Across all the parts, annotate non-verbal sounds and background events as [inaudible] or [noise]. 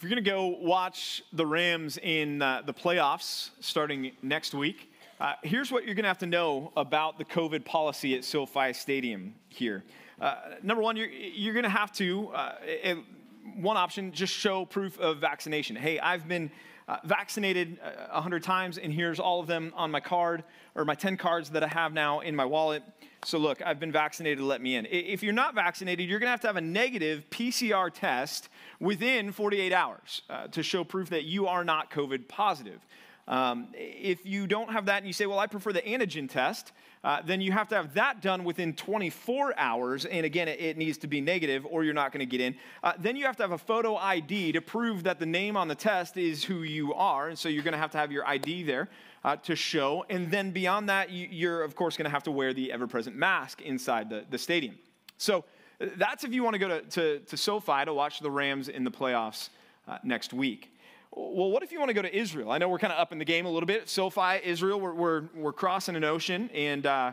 If you're going to go watch the Rams in uh, the playoffs starting next week, uh, here's what you're going to have to know about the COVID policy at SoFi Stadium here. Uh, number one, you're, you're going to have to, uh, one option, just show proof of vaccination. Hey, I've been uh, vaccinated uh, 100 times, and here's all of them on my card or my 10 cards that I have now in my wallet. So, look, I've been vaccinated, let me in. If you're not vaccinated, you're to have to have a negative PCR test within 48 hours uh, to show proof that you are not COVID positive. Um, if you don't have that and you say, well, I prefer the antigen test, uh, then you have to have that done within 24 hours. And again, it, it needs to be negative or you're not going to get in. Uh, then you have to have a photo ID to prove that the name on the test is who you are. And so you're going to have to have your ID there. Uh, to show. And then beyond that, you, are of course going to have to wear the ever present mask inside the, the stadium. So that's if you want to go to, to, to SoFi to watch the Rams in the playoffs uh, next week. Well, what if you want to go to Israel? I know we're kind of up in the game a little bit. SoFi, Israel, we're, we're, we're crossing an ocean and uh,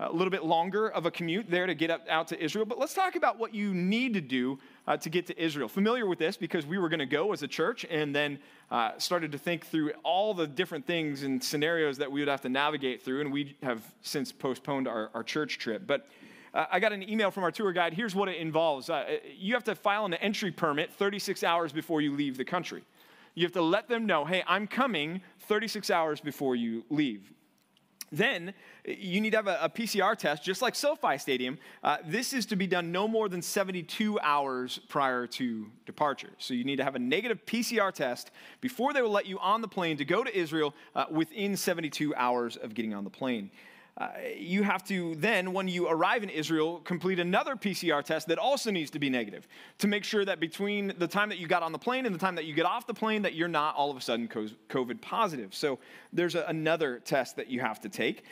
a little bit longer of a commute there to get up, out to Israel. But let's talk about what you need to do uh, to get to Israel. Familiar with this because we were going to go as a church and then uh, started to think through all the different things and scenarios that we would have to navigate through. And we have since postponed our, our church trip. But uh, I got an email from our tour guide. Here's what it involves uh, you have to file an entry permit 36 hours before you leave the country. You have to let them know, hey, I'm coming 36 hours before you leave. Then you need to have a, a PCR test, just like SoFi Stadium. Uh, this is to be done no more than 72 hours prior to departure. So you need to have a negative PCR test before they will let you on the plane to go to Israel uh, within 72 hours of getting on the plane. Uh, you have to then, when you arrive in Israel, complete another PCR test that also needs to be negative to make sure that between the time that you got on the plane and the time that you get off the plane, that you're not all of a sudden COVID positive. So there's a, another test that you have to take.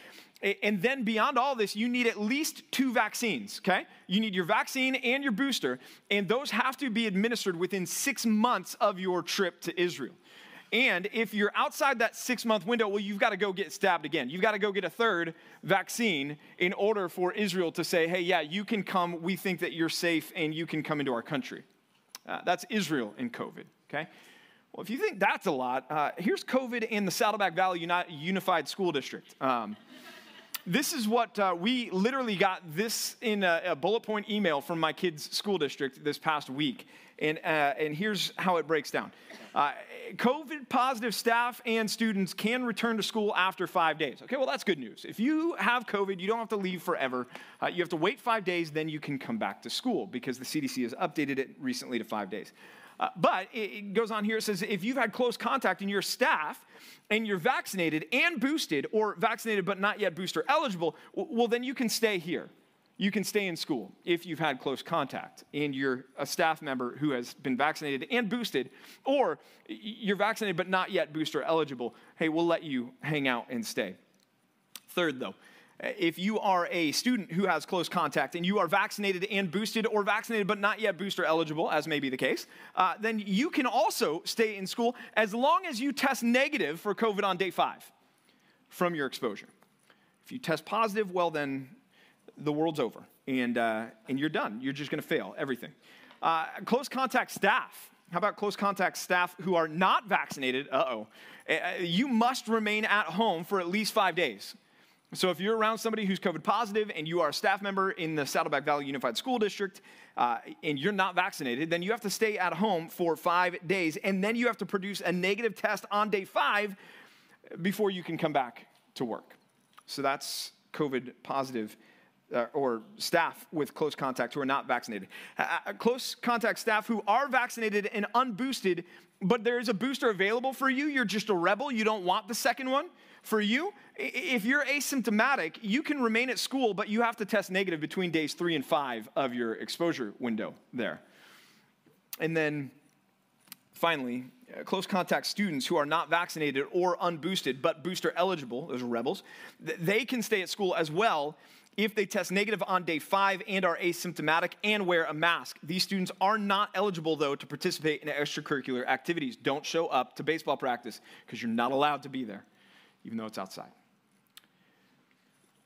And then beyond all this, you need at least two vaccines, okay? You need your vaccine and your booster, and those have to be administered within six months of your trip to Israel. And if you're outside that six month window, well, you've got to go get stabbed again. You've got to go get a third vaccine in order for Israel to say, hey, yeah, you can come. We think that you're safe and you can come into our country. Uh, that's Israel in COVID, okay? Well, if you think that's a lot, uh, here's COVID in the Saddleback Valley Uni- Unified School District. Um, this is what uh, we literally got this in a, a, bullet point email from my kids' school district this past week. And, uh, and here's how it breaks down uh, COVID positive staff and students can return to school after five days. Okay, well, that's good news. If you have COVID, you don't have to leave forever. Uh, you have to wait five days, then you can come back to school because the CDC has updated it recently to five days. Uh, but it, it goes on here, it says if you've had close contact and your staff and you're vaccinated and boosted, or vaccinated but not yet booster eligible, well, then you can stay here you can stay in school if you've had close contact and you're a staff member who has been vaccinated and boosted, or you're vaccinated but not yet booster eligible. Hey, we'll let you hang out and stay. Third, though, if you are a student who has close contact and you are vaccinated and boosted, or vaccinated but not yet booster eligible, as may be the case, uh, then you can also stay in school as long as you test negative for COVID on day five from your exposure. If you test positive, well, then the world's over and, uh, and you're done. You're just going to fail everything. Uh, close contact staff. How about close contact staff who are not vaccinated? Uh oh. You must remain at home for at least five days. So if you're around somebody who's COVID positive and you are a staff member in the Saddleback Valley Unified School District uh, and you're not vaccinated, then you have to stay at home for five days and then you have to produce a negative test on day five before you can come back to work. So that's COVID positive uh, or staff with close contact who are not vaccinated. Uh, uh, close contact staff who are vaccinated and unboosted, but there is a booster available for you. You're just a rebel. You don't want the second one. For you, if you're asymptomatic, you can remain at school, but you have to test negative between days three and five of your exposure window there. And then finally, uh, close contact students who are not vaccinated or unboosted but booster eligible, those are rebels, they can stay at school as well if they test negative on day five and are asymptomatic and wear a mask. These students are not eligible, though, to participate in extracurricular activities. Don't show up to baseball practice because you're not allowed to be there, even though it's outside.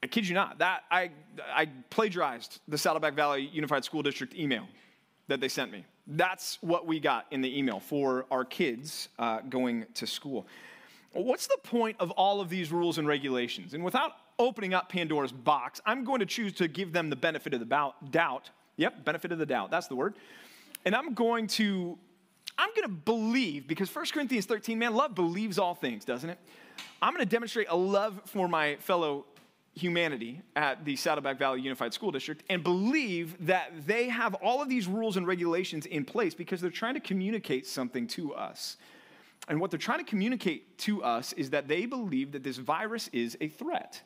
I kid you not, that I, I plagiarized the Saddleback Valley Unified School District email that they sent me. That's what we got in the email for our kids uh, going to school. What's the point of all of these rules and regulations? And without opening up Pandora's box, I'm going to choose to give them the benefit of the doubt. Yep, benefit of the doubt. That's the word. And I'm going to I'm going to believe because 1 Corinthians 13, man, love believes all things, doesn't it? I'm going to demonstrate a love for my fellow humanity at the Saddleback Valley Unified School District and believe that they have all of these rules and regulations in place because they're trying to communicate something to us. And what they're trying to communicate to us is that they believe that this virus is a threat.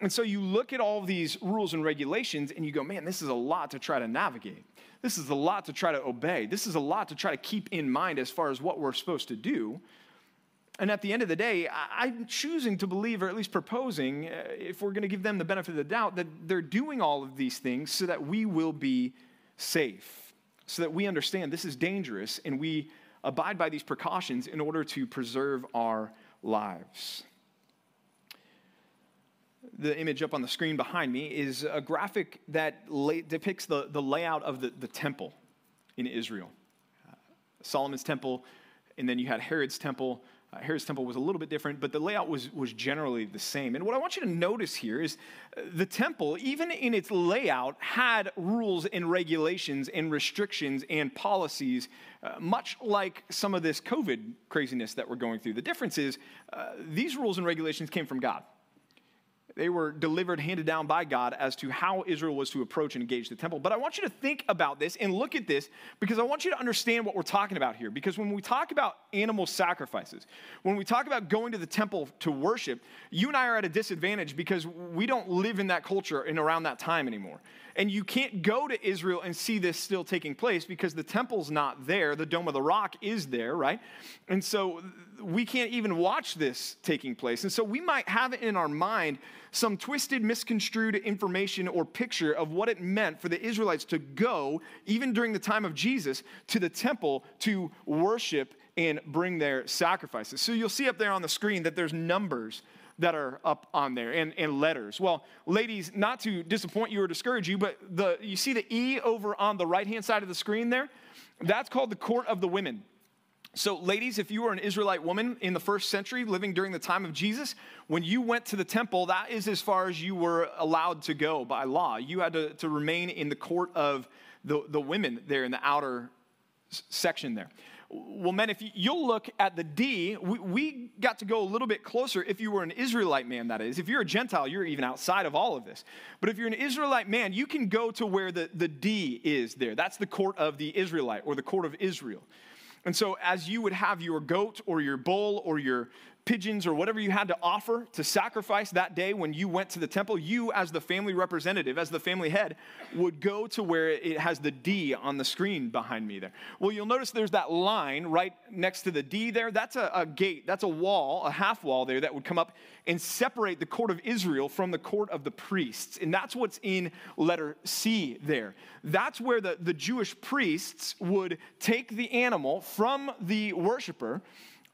And so you look at all these rules and regulations and you go, man, this is a lot to try to navigate. This is a lot to try to obey. This is a lot to try to keep in mind as far as what we're supposed to do. And at the end of the day, I'm choosing to believe, or at least proposing, uh, if we're going to give them the benefit of the doubt, that they're doing all of these things so that we will be safe, so that we understand this is dangerous and we abide by these precautions in order to preserve our lives. The image up on the screen behind me is a graphic that lay, depicts the, the layout of the, the temple in Israel. Uh, Solomon's temple, and then you had Herod's temple uh, Herod's temple was a little bit different, but the layout was, was generally the same. And what I want you to notice here is uh, the temple, even in its layout, had rules and regulations and restrictions and policies, uh, much like some of this COVID craziness that we're going through. The difference is uh, these rules and regulations came from God. They were delivered, handed down by God as to how Israel was to approach and engage the temple. But I want you to think about this and look at this because I want you to understand what we're talking about here. Because when we talk about animal sacrifices, when we talk about going to the temple to worship, you and I are at a disadvantage because we don't live in that culture and around that time anymore. And you can't go to Israel and see this still taking place because the temple's not there. The Dome of the Rock is there, right? And so we can't even watch this taking place. And so we might have in our mind some twisted, misconstrued information or picture of what it meant for the Israelites to go, even during the time of Jesus, to the temple to worship and bring their sacrifices. So you'll see up there on the screen that there's numbers that are up on there and, and letters. Well, ladies, not to disappoint you or discourage you, but the you see the E over on the right hand side of the screen there? That's called the court of the women. So, ladies, if you were an Israelite woman in the first century living during the time of Jesus, when you went to the temple, that is as far as you were allowed to go by law. You had to, to remain in the court of the, the women there in the outer section there. Well, men, if you'll look at the D, we, we, got to go a little bit closer if you were an Israelite man, that is. If you're a Gentile, you're even outside of all of this. But if you're an Israelite man, you can go to where the, the D is there. That's the court of the Israelite or the court of Israel. And so, as you would have your goat or your bull or your pigeons or whatever you had to offer to sacrifice that day when you went to the temple, you, as the family representative, as the family head, would go to where it has the D on the screen behind me there. Well, you'll notice there's that line right next to the D there. That's a, a gate, that's a wall, a half wall there that would come up and separate the court of Israel from the court of the priests. And that's what's in letter C there. That's where the, the Jewish priests would take the animal from the worshiper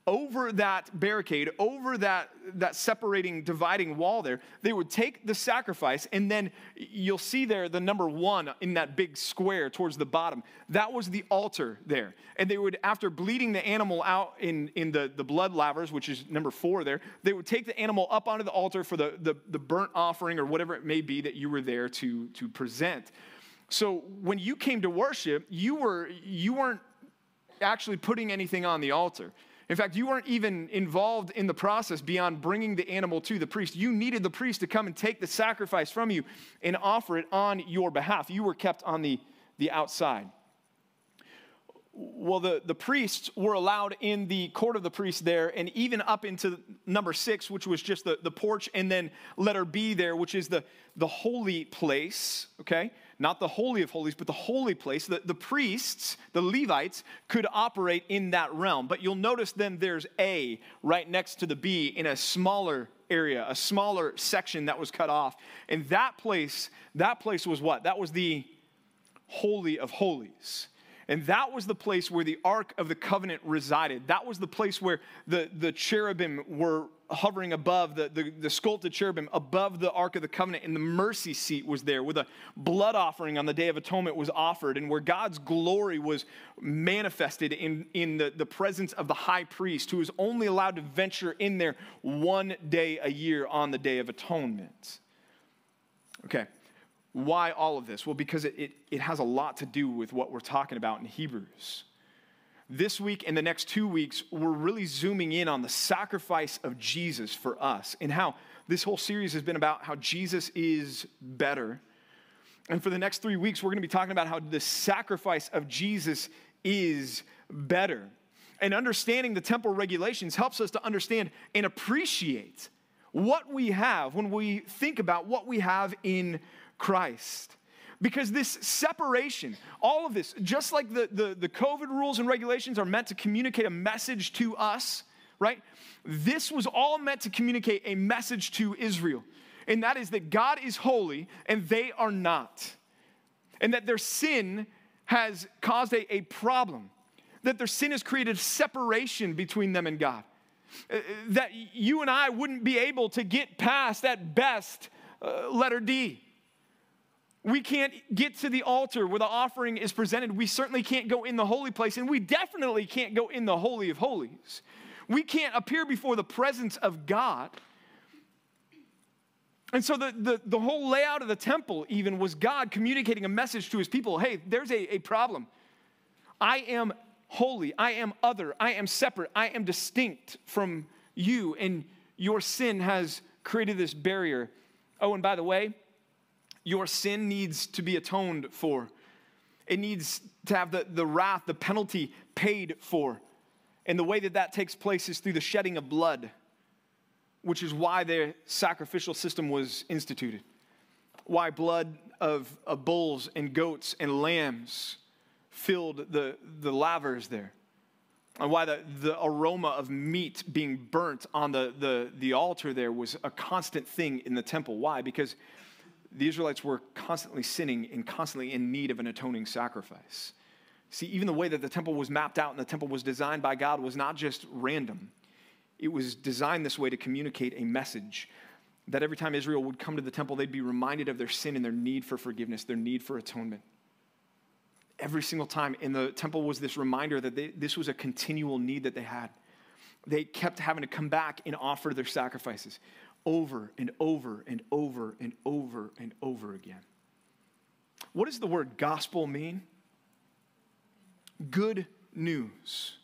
over that barricade, over that, that separating, dividing wall there, they would take the sacrifice, and then you'll see there the number one in that big square towards the bottom. That was the altar there. And they would, after bleeding the animal out in, in the, the blood lavers, which is number four there, they would take the animal up onto the altar for the, the, the burnt offering or whatever it may be that you were there to, to present. So when you came to worship, you, were, you weren't actually putting anything on the altar. In fact, you weren't even involved in the process beyond bringing the animal to the priest. You needed the priest to come and take the sacrifice from you and offer it on your behalf. You were kept on the, the outside. Well, the, the priests were allowed in the court of the priests there, and even up into number six, which was just the, the porch, and then letter B there, which is the, the holy place, okay? Not the Holy of Holies, but the holy place. The, the priests, the Levites, could operate in that realm. But you'll notice then there's A right next to the B in a smaller area, a smaller section that was cut off. And that place, that place was what? That was the Holy of Holies. And that was the place where the Ark of the Covenant resided. That was the place where the, the cherubim were hovering above the, the, the, sculpted cherubim above the Ark of the Covenant, and the mercy seat was there, where the blood offering on the Day of Atonement was offered, and where God's glory was manifested in, in the, the presence of the high priest, who was only allowed to venture in there one day a year on the Day of Atonement. Okay, why all of this? Well, because it, it, it has a lot to do with what we're talking about in Hebrews this week and the next two weeks, we're really zooming in on the sacrifice of Jesus for us and how this whole series has been about how Jesus is better. And for the next three weeks, we're going to be talking about how the sacrifice of Jesus is better. And understanding the temple regulations helps us to understand and appreciate what we have when we think about what we have in Christ. Because this separation, all of this, just like the, the, the COVID rules and regulations are meant to communicate a message to us, right? This was all meant to communicate a message to Israel. And that is that God is holy and they are not. And that their sin has caused a, a problem. That their sin has created separation between them and God. Uh, that you and I wouldn't be able to get past that best uh, letter D. We can't get to the altar where the offering is presented. We certainly can't go in the holy place, and we definitely can't go in the Holy of Holies. We can't appear before the presence of God. And so the, the, the whole layout of the temple, even, was God communicating a message to his people hey, there's a, a problem. I am holy, I am other, I am separate, I am distinct from you, and your sin has created this barrier. Oh, and by the way, your sin needs to be atoned for. It needs to have the, the wrath, the penalty paid for. And the way that that takes place is through the shedding of blood, which is why the sacrificial system was instituted. Why blood of, of bulls and goats and lambs filled the, the lavers there. And why the, the aroma of meat being burnt on the, the, the altar there was a constant thing in the temple. Why? Because the Israelites were constantly sinning and constantly in need of an atoning sacrifice. See, even the way that the temple was mapped out and the temple was designed by God was not just random. It was designed this way to communicate a message that every time Israel would come to the temple, they'd be reminded of their sin and their need for forgiveness, their need for atonement. Every single time in the temple was this reminder that they, this was a continual need that they had. They kept having to come back and offer their sacrifices over and over and over and over and over again. What does the word gospel mean? Good news.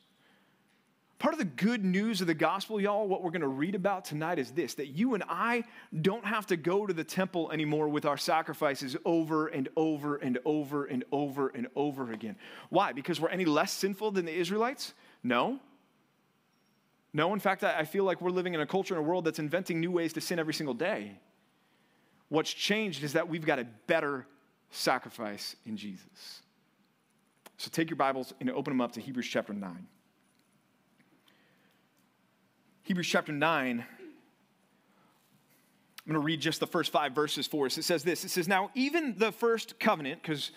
Part of the good news of the gospel, y'all, what we're going to read about tonight is this that you and I don't have to go to the temple anymore with our sacrifices over and over and over and over and over again. Why? Because we're any less sinful than the Israelites? No. No, in fact, I feel like we're living in a culture and a world that's inventing new ways to sin every single day. What's changed is that we've got a better sacrifice in Jesus. So take your Bibles and open them up to Hebrews chapter 9. Hebrews chapter 9. I'm going to read just the first five verses for us. It says this It says, Now, even the first covenant, because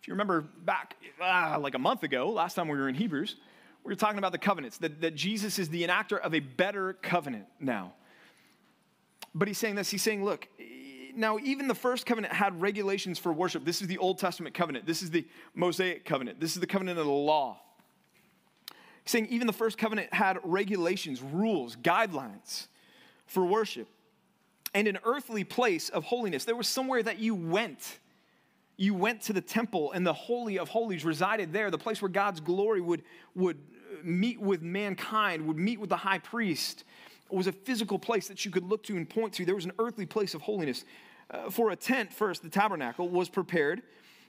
if you remember back ah, like a month ago, last time we were in Hebrews, we are talking about the covenants, that, that Jesus is the enactor of a better covenant now. But he's saying this he's saying, look, now even the first covenant had regulations for worship. This is the Old Testament covenant, this is the Mosaic covenant, this is the covenant of the law. He's saying even the first covenant had regulations, rules, guidelines for worship and an earthly place of holiness. There was somewhere that you went you went to the temple and the Holy of Holies resided there, the place where God's glory would, would meet with mankind, would meet with the high priest. Was a physical place that you could look to and point to. There was an earthly place of holiness. Uh, for a tent, first, the tabernacle was prepared.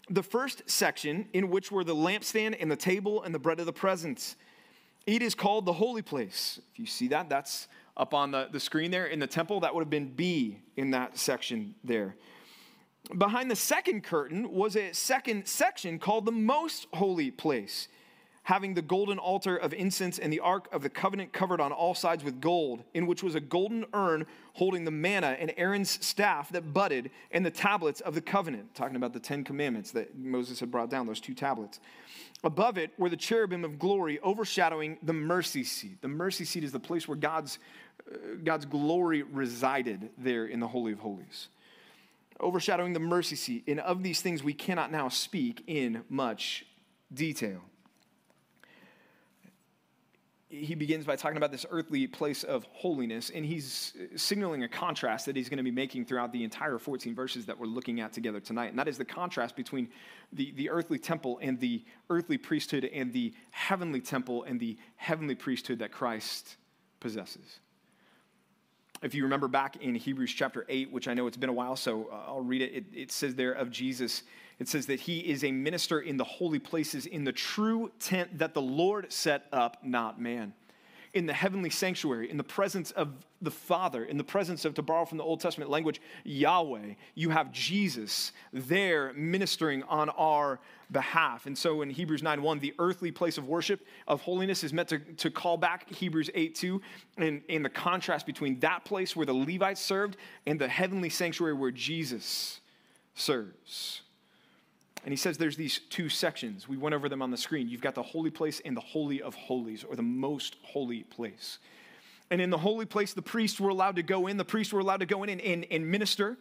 The first section, in which were the lampstand and the table and the bread of the presence. It is called the holy place. If you see that, that's up on the, the screen there in the temple. That would have been B in that section there. Behind the second curtain was a second section called the most holy place, having the golden altar of incense and the ark of the covenant covered on all sides with gold, in which was a golden urn holding the manna and Aaron's staff that budded and the tablets of the covenant, talking about the 10 commandments that Moses had brought down, those two tablets. Above it were the cherubim of glory overshadowing the mercy seat. The mercy seat is the place where God's uh, God's glory resided there in the Holy of Holies, overshadowing the mercy seat. And of these things we cannot now speak in much detail. He begins by talking about this earthly place of holiness, and he's signaling a contrast that he's going to be making throughout the entire 14 verses that we're looking at together tonight. And that is the contrast between the, the earthly temple and the earthly priesthood and the heavenly temple and the heavenly priesthood that Christ possesses. If you remember back in Hebrews chapter 8, which I know it's been a while, so uh, I'll read it. it. It says there of Jesus, it says that he is a minister in the holy places in the true tent that the Lord set up, not man in the heavenly sanctuary, in the presence of the Father, in the presence of, to borrow from the Old Testament language, Yahweh, you have Jesus there ministering on our behalf. And so in Hebrews 9 1, the earthly place of worship of holiness is meant to, to call back Hebrews 8 2, and, and the contrast between that place where the Levites served and the heavenly sanctuary where Jesus serves. And he says there's these two sections. We went over them on the screen. You've got the holy place and the holy of holies, or the most holy place. And in the holy place, the priests were allowed to go in. The priests were allowed to go in and, and, and minister.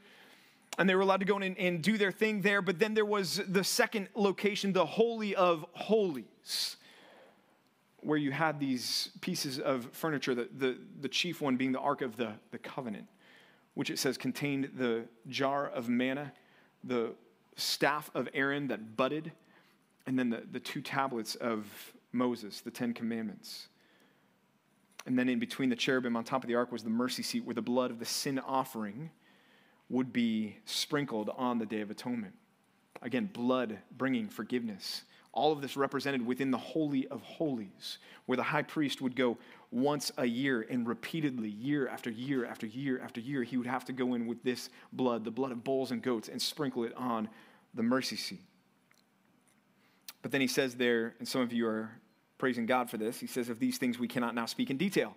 And they were allowed to go in and, and do their thing there. But then there was the second location, the holy of holies, where you had these pieces of furniture, the, the, the chief one being the Ark of the, the Covenant, which it says contained the jar of manna, the staff of Aaron that budded, and then the, the two tablets of Moses, the Ten Commandments. And then in between the cherubim on top of the ark was the mercy seat where the blood of the sin offering would be sprinkled on the Day of Atonement. Again, blood bringing forgiveness. All of this represented within the Holy of Holies, where the high priest would go once a year and repeatedly, year after year after year after year, he would have to go in with this blood, the blood of bulls and goats, and sprinkle it on the mercy seat. But then he says there, and some of you are praising God for this, he says, Of these things we cannot now speak in detail.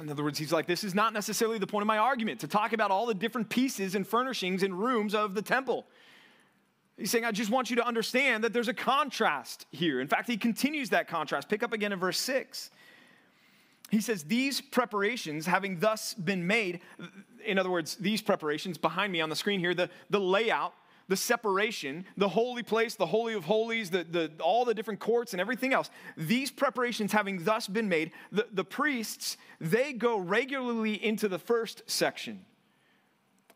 In other words, he's like, This is not necessarily the point of my argument to talk about all the different pieces and furnishings and rooms of the temple. He's saying, I just want you to understand that there's a contrast here. In fact, he continues that contrast. Pick up again in verse 6. He says, These preparations, having thus been made, in other words, these preparations behind me on the screen here, the, the layout, the separation, the holy place, the holy of holies, the, the, all the different courts and everything else, these preparations having thus been made, the, the priests, they go regularly into the first section.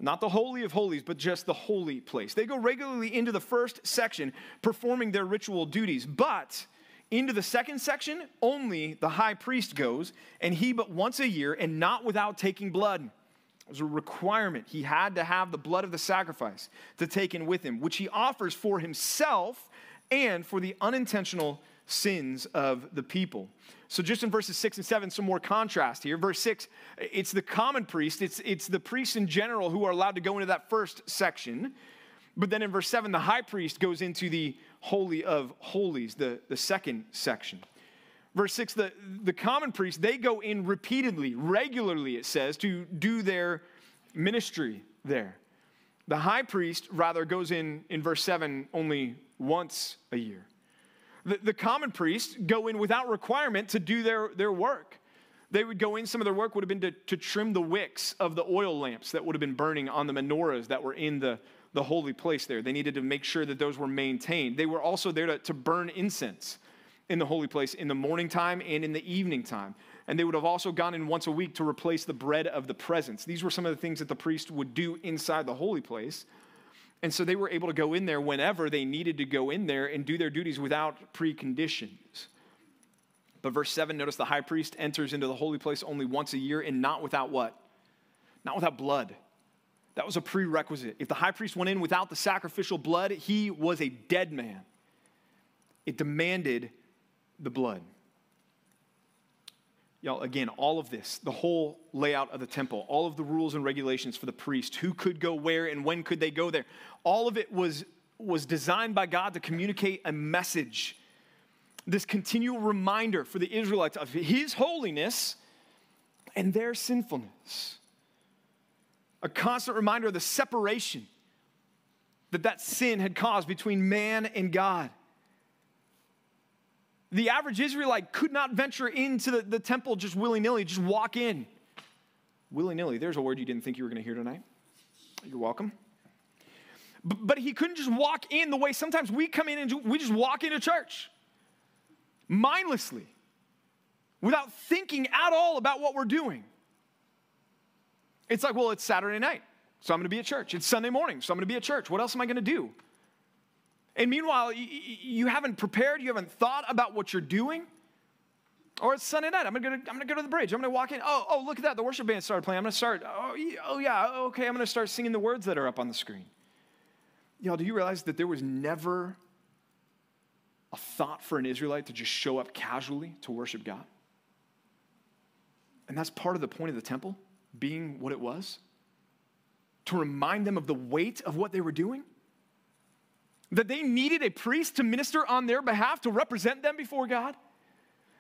Not the Holy of Holies, but just the holy place. They go regularly into the first section, performing their ritual duties. But into the second section, only the high priest goes, and he but once a year, and not without taking blood. It was a requirement. He had to have the blood of the sacrifice to take in with him, which he offers for himself and for the unintentional sins of the people. So, just in verses six and seven, some more contrast here. Verse six, it's the common priest, it's, it's the priests in general who are allowed to go into that first section. But then in verse seven, the high priest goes into the Holy of Holies, the, the second section. Verse 6 the, the common priests, they go in repeatedly, regularly, it says, to do their ministry there. The high priest, rather, goes in, in verse 7 only once a year. The, the common priests go in without requirement to do their, their work. They would go in, some of their work would have been to, to trim the wicks of the oil lamps that would have been burning on the menorahs that were in the, the holy place there. They needed to make sure that those were maintained. They were also there to, to burn incense in the holy place in the morning time and in the evening time. And they would have also gone in once a week to replace the bread of the presence. These were some of the things that the priest would do inside the holy place. And so they were able to go in there whenever they needed to go in there and do their duties without preconditions. But verse 7, notice the high priest enters into the holy place only once a year and not without what? Not without blood. That was a prerequisite. If the high priest went in without the sacrificial blood, he was a dead man. It demanded the blood. Y'all, again, all of this, the whole layout of the temple, all of the rules and regulations for the priest, who could go where and when could they go there, all of it was, was designed by God to communicate a message. This continual reminder for the Israelites of his holiness and their sinfulness a constant reminder of the separation that that sin had caused between man and God. The average Israelite could not venture into the, the temple just willy nilly, just walk in. willy nilly. There's a word you didn't think you were going to hear tonight. You're welcome. But he couldn't just walk in the way sometimes we come in and we just walk into church mindlessly without thinking at all about what we're doing. It's like, well, it's Saturday night, so I'm going to be at church. It's Sunday morning, so I'm going to be at church. What else am I going to do? And meanwhile, you haven't prepared, you haven't thought about what you're doing. Or it's Sunday night. I'm gonna, I'm gonna go to the bridge. I'm gonna walk in. Oh, oh, look at that. The worship band started playing. I'm gonna start. Oh, oh yeah. Oh, okay. I'm gonna start singing the words that are up on the screen. Y'all, do you realize that there was never a thought for an Israelite to just show up casually to worship God? And that's part of the point of the temple being what it was to remind them of the weight of what they were doing. That they needed a priest to minister on their behalf, to represent them before God.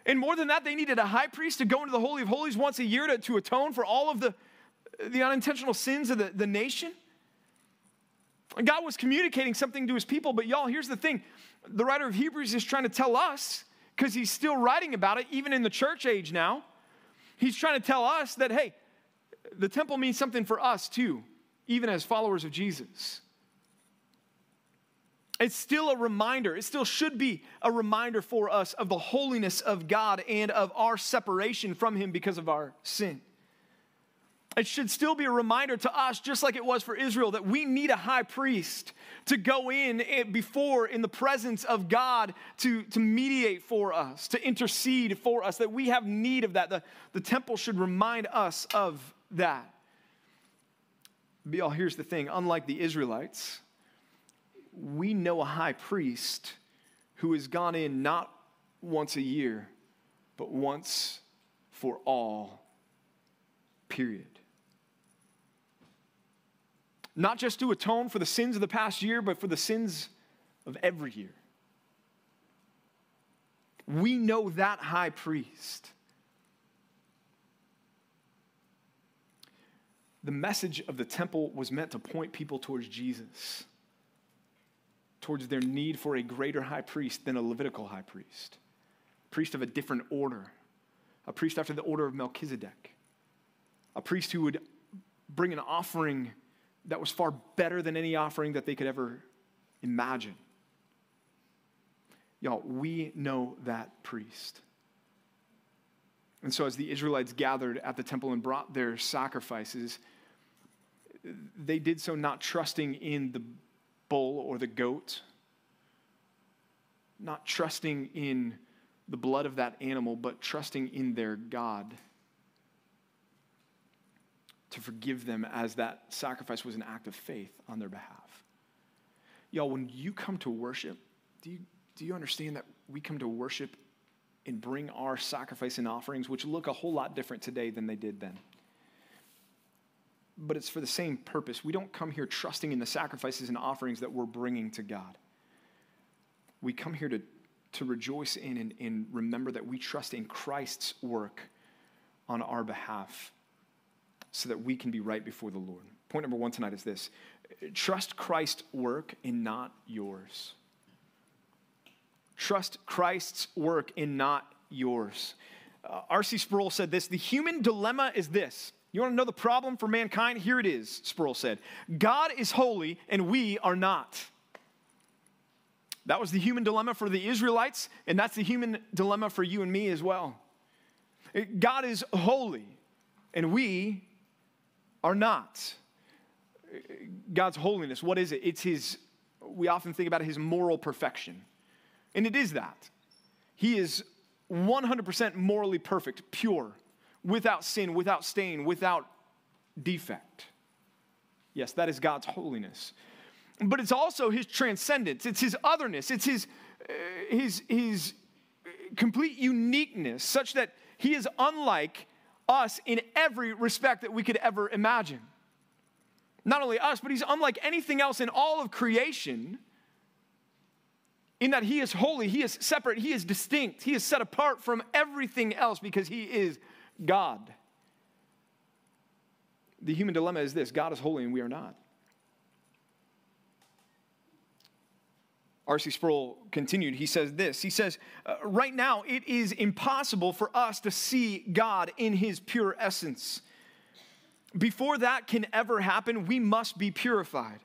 And more than that, they needed a high priest to go into the Holy of Holies once a year to, to atone for all of the, the unintentional sins of the, the nation. God was communicating something to his people, but y'all, here's the thing the writer of Hebrews is trying to tell us, because he's still writing about it, even in the church age now. He's trying to tell us that, hey, the temple means something for us too, even as followers of Jesus. It's still a reminder, it still should be a reminder for us of the holiness of God and of our separation from Him because of our sin. It should still be a reminder to us, just like it was for Israel, that we need a high priest to go in eh, before, in the presence of God, to, to mediate for us, to intercede for us, that we have need of that. The, the temple should remind us of that. But y'all, here's the thing unlike the Israelites, we know a high priest who has gone in not once a year, but once for all, period. Not just to atone for the sins of the past year, but for the sins of every year. We know that high priest. The message of the temple was meant to point people towards Jesus towards their need for a greater high priest than a Levitical high priest, a priest of a different order, a priest after the order of Melchizedek, a priest who would bring an offering that was far better than any offering that they could ever imagine. Y'all, we know that priest. And so, as the Israelites gathered at the temple and brought their sacrifices, they did so not trusting in the bull or the goat, not trusting in the blood of that animal, but trusting in their God to forgive them as that sacrifice was an act of faith on their behalf. Y'all, when you come to worship, do you, do you understand that we come to worship and bring our sacrifice and offerings, which look a whole lot different today than they did then? But it's for the same purpose. We don't come here trusting in the sacrifices and offerings that we're bringing to God. We come here to, to rejoice in and, and remember that we trust in Christ's work on our behalf so that we can be right before the Lord. Point number one tonight is this trust Christ's work and not yours. Trust Christ's work and not yours. Uh, R.C. Sproul said this the human dilemma is this you want to know the problem for mankind? Here it is, Sproul said God is holy and we are not. That was the human dilemma for the Israelites, and that's the human dilemma for you and me as well. God is holy and we are not. God's holiness, what is it? It's his, we often think about his moral perfection. And it is that. He is 100% morally perfect, pure without sin, without stain, without defect. Yes, that is God's holiness. But it's also his transcendence, it's his otherness, it's his, uh, his, his complete uniqueness, such that he is unlike us in every respect that we could ever imagine. Not only us, but he's unlike anything else in all of creation in that he is holy, he is separate, he is distinct, he is set apart from everything else because he is God. The human dilemma is this God is holy and we are not. R.C. Sproul continued. He says this He says, uh, Right now, it is impossible for us to see God in his pure essence. Before that can ever happen, we must be purified.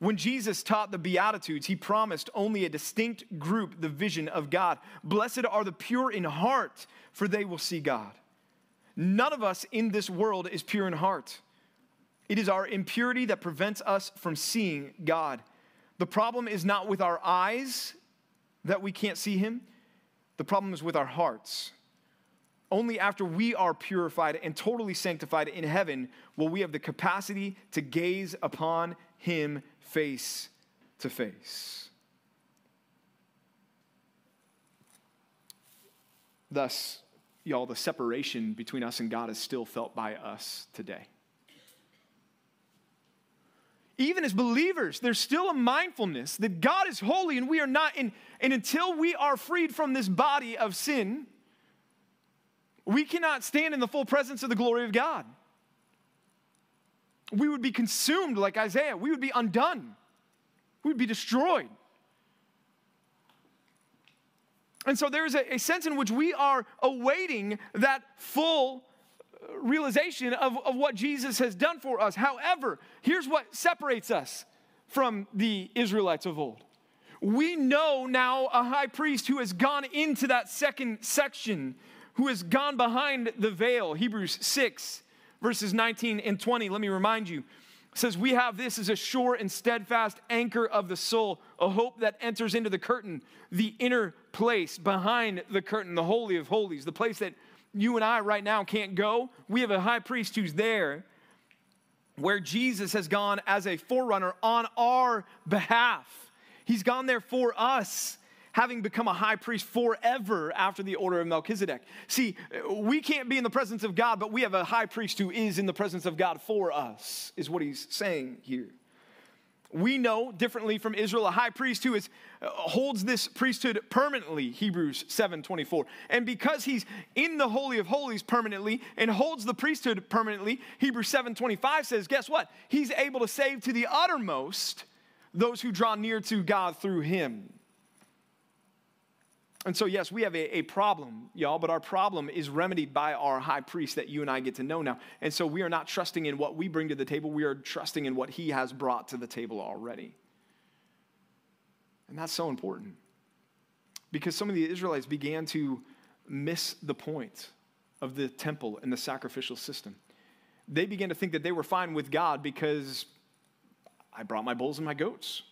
When Jesus taught the Beatitudes, he promised only a distinct group the vision of God. Blessed are the pure in heart, for they will see God. None of us in this world is pure in heart. It is our impurity that prevents us from seeing God. The problem is not with our eyes that we can't see Him, the problem is with our hearts. Only after we are purified and totally sanctified in heaven will we have the capacity to gaze upon Him face to face. Thus, y'all, the separation between us and God is still felt by us today. Even as believers, there's still a mindfulness that God is holy and we are not. In, and until we are freed from this body of sin, we cannot stand in the full presence of the glory of God. We would be consumed like Isaiah, we would be undone, we would be destroyed. And so there is a, a sense in which we are awaiting that full realization of, of what Jesus has done for us. However, here's what separates us from the Israelites of old. We know now a high priest who has gone into that second section who has gone behind the veil. Hebrews 6, verses 19 and 20. Let me remind you. says, We have this as a sure and steadfast anchor of the soul, a hope that enters into the curtain, the inner place behind the curtain, the Holy of Holies, the place that you and I right now can't go. We have a high priest who's there where Jesus has gone as a forerunner on our behalf. He's gone there for us having become a high priest forever after the order of Melchizedek. See, we can't be in the presence of God, but we have a high priest who is in the presence of God for us, is what he's saying here. We know differently from Israel a high priest who is, uh, holds this priesthood permanently, Hebrews 7 24. And because he's in the Holy of Holies permanently and holds the priesthood permanently, Hebrews 7 25 says, guess what? He's able to save to the uttermost those who draw near to God through him. And so, yes, we have a, a, problem, y'all, but our problem is remedied by our high priest that you and I get to know now. And so we are not trusting in what we bring to the table, we are trusting in what he has brought to the table already. And that's so important because some of the Israelites began to miss the point of the temple and the sacrificial system. They began to think that they were fine with God because I brought my bulls and my goats,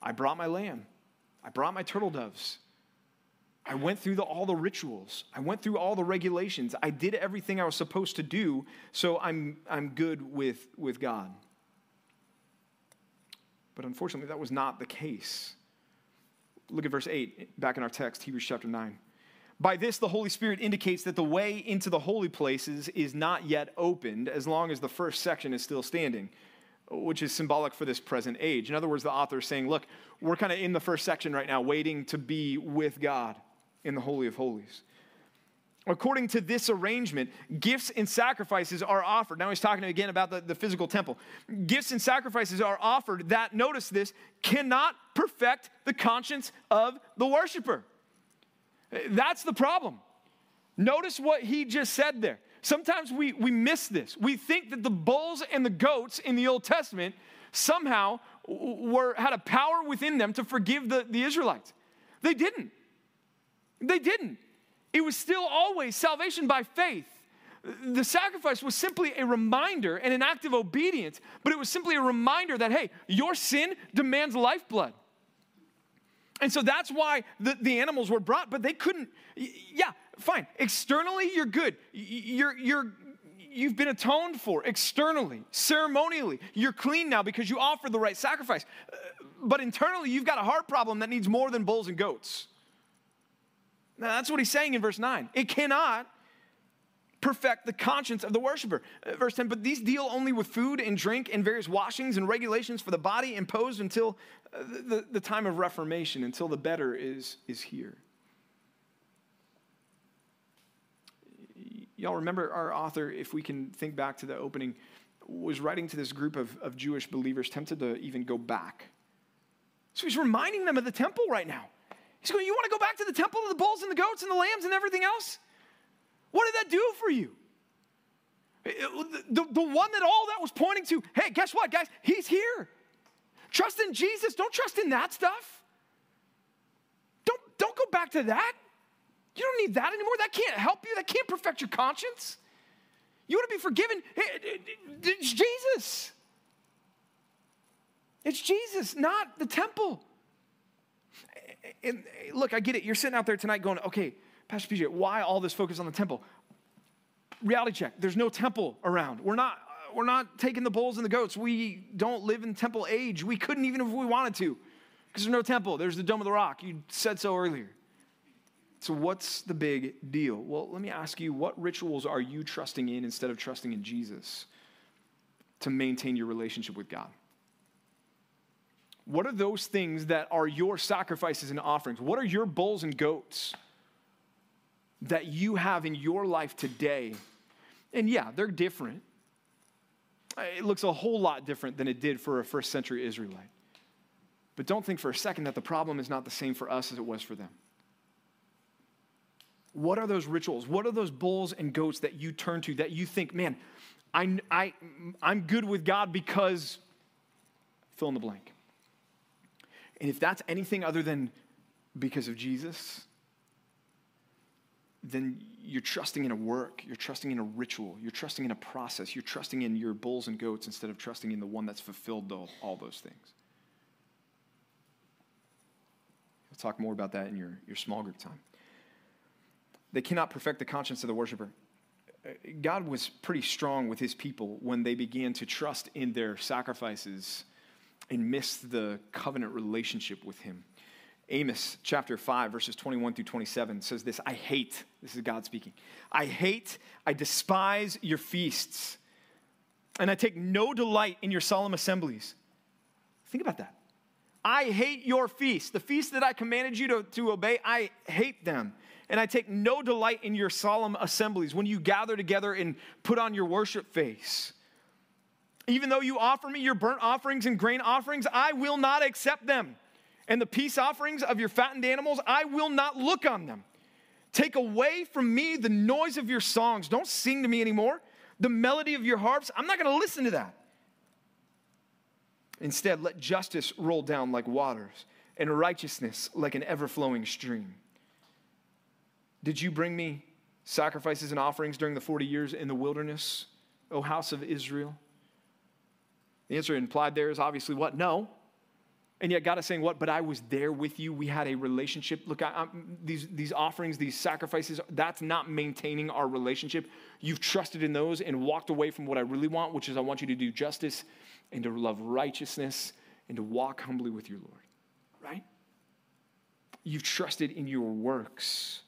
I brought my lamb, I brought my turtle doves. I went through the, all the rituals. I went through all the regulations. I did everything I was supposed to do, so I'm, I'm good with, with God. But unfortunately, that was not the case. Look at verse 8 back in our text, Hebrews chapter 9. By this, the Holy Spirit indicates that the way into the holy places is not yet opened as long as the first section is still standing, which is symbolic for this present age. In other words, the author is saying, look, we're kind of in the first section right now, waiting to be with God in the Holy of Holies. According to this arrangement, gifts and sacrifices are offered. Now he's talking again about the, the physical temple. Gifts and sacrifices are offered that, notice this, cannot perfect the conscience of the worshiper. That's the problem. Notice what he just said there. Sometimes we, we miss this. We think that the bulls and the goats in the Old Testament somehow were, had a power within them to forgive the, the Israelites. They didn't. They didn't. It was still always salvation by faith. The sacrifice was simply a reminder and an act of obedience, but it was simply a reminder that, hey, your sin demands lifeblood. And so that's why the, the animals were brought, but they couldn't, yeah, fine. Externally, you're good. You're, you're, you've been atoned for externally, ceremonially. You're clean now because you offered the right sacrifice. Uh, but internally, you've got a heart problem that needs more than bulls and goats. Now, that's what he's saying in verse 9. It cannot perfect the conscience of the worshiper. Uh, verse 10, but these deal only with food and drink and various washings and regulations for the body imposed until uh, the, the time of reformation, until the better is, is here. Y'all remember our author, if we can think back to the opening, was writing to this group of, of Jewish believers tempted to even go back. So he's reminding them of the temple right now. He's going, You want to go back to the temple of the bulls and the goats and the lambs and everything else? What did that do for you? Eh, eh, the, the, the one that all that was pointing to, hey, guess what, guys? He's here. Trust in Jesus. Don't trust in that stuff. Don't, don't go back to that. You don't need that anymore. That can't help you. That can't perfect your conscience. You want to be forgiven? It's Jesus. It's Jesus, not the temple. And look, I get it. You're sitting out there tonight going, okay, Pastor PJ, why all this focus on the temple? Reality check. There's no temple around. We're not, uh, we're not taking the bulls and the goats. We don't live in temple age. We couldn't even if we wanted to because there's no temple. There's the Dome of the Rock. You said so earlier. So, what's the big deal? Well, let me ask you what rituals are you trusting in instead of trusting in Jesus to maintain your relationship with God? What are those things that are your sacrifices and offerings? What are your bulls and goats that you have in your life today? And yeah, they're different. It looks a whole lot different than it did for a first century Israelite. But don't think for a second that the problem is not the same for us as it was for them. What are those rituals? What are those bulls and goats that you turn to that you think, man, I, I, I'm good with God because fill in the blank? And if that's anything other than because of Jesus, then you're trusting in a work, you're trusting in a ritual, you're trusting in a process, you're trusting in your bulls and goats instead of trusting in the one that's fulfilled all, all those things. We'll talk more about that in your, your small group time. They cannot perfect the conscience of the worshiper. Uh, God was pretty strong with his people when they began to trust in their sacrifices and miss the covenant relationship with him. Amos chapter 5, verses 21 through 27 says this I hate, this is God speaking, I hate, I despise your feasts, and I take no delight in your solemn assemblies. Think about that. I hate your feasts. The feasts that I commanded you to, to obey, I hate them. And I take no delight in your solemn assemblies when you gather together and put on your worship face. Even though you offer me your burnt offerings and grain offerings, I will not accept them. And the peace offerings of your fattened animals, I will not look on them. Take away from me the noise of your songs. Don't sing to me anymore. The melody of your harps, I'm not going to listen to that. Instead, let justice roll down like waters and righteousness like an ever flowing stream. Did you bring me sacrifices and offerings during the 40 years in the wilderness, O house of Israel? The answer implied there is obviously what? No. And yet God is saying what? But I was there with you. We had a relationship. Look, I, these, these offerings, these sacrifices, that's not maintaining our relationship. You've trusted in those and walked away from what I really want, which is I want you to do justice and to love righteousness and to walk humbly with your Lord, right? You've trusted in your works.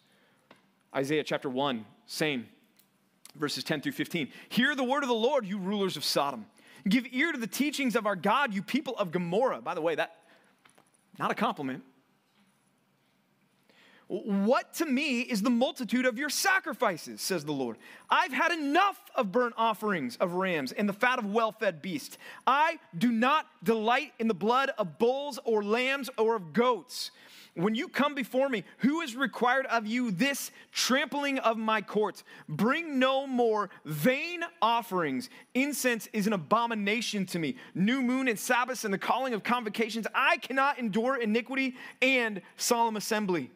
Isaiah chapter 1, same, verses 10 through 15. Hear the word of the Lord, you rulers of Sodom. Give ear to the teachings of our God, you people of Gomorrah. By the way, that not a compliment. What to me is the multitude of your sacrifices, says the Lord. I've had enough of burnt offerings of rams and the fat of well fed beasts. I do not delight in the blood of bulls or lambs or of goats. When you come before me, who is required of you this trampling of my courts? Bring no more vain offerings. Incense is an abomination to me. New moon and Sabbaths and the calling of convocations. I cannot endure iniquity and solemn assembly.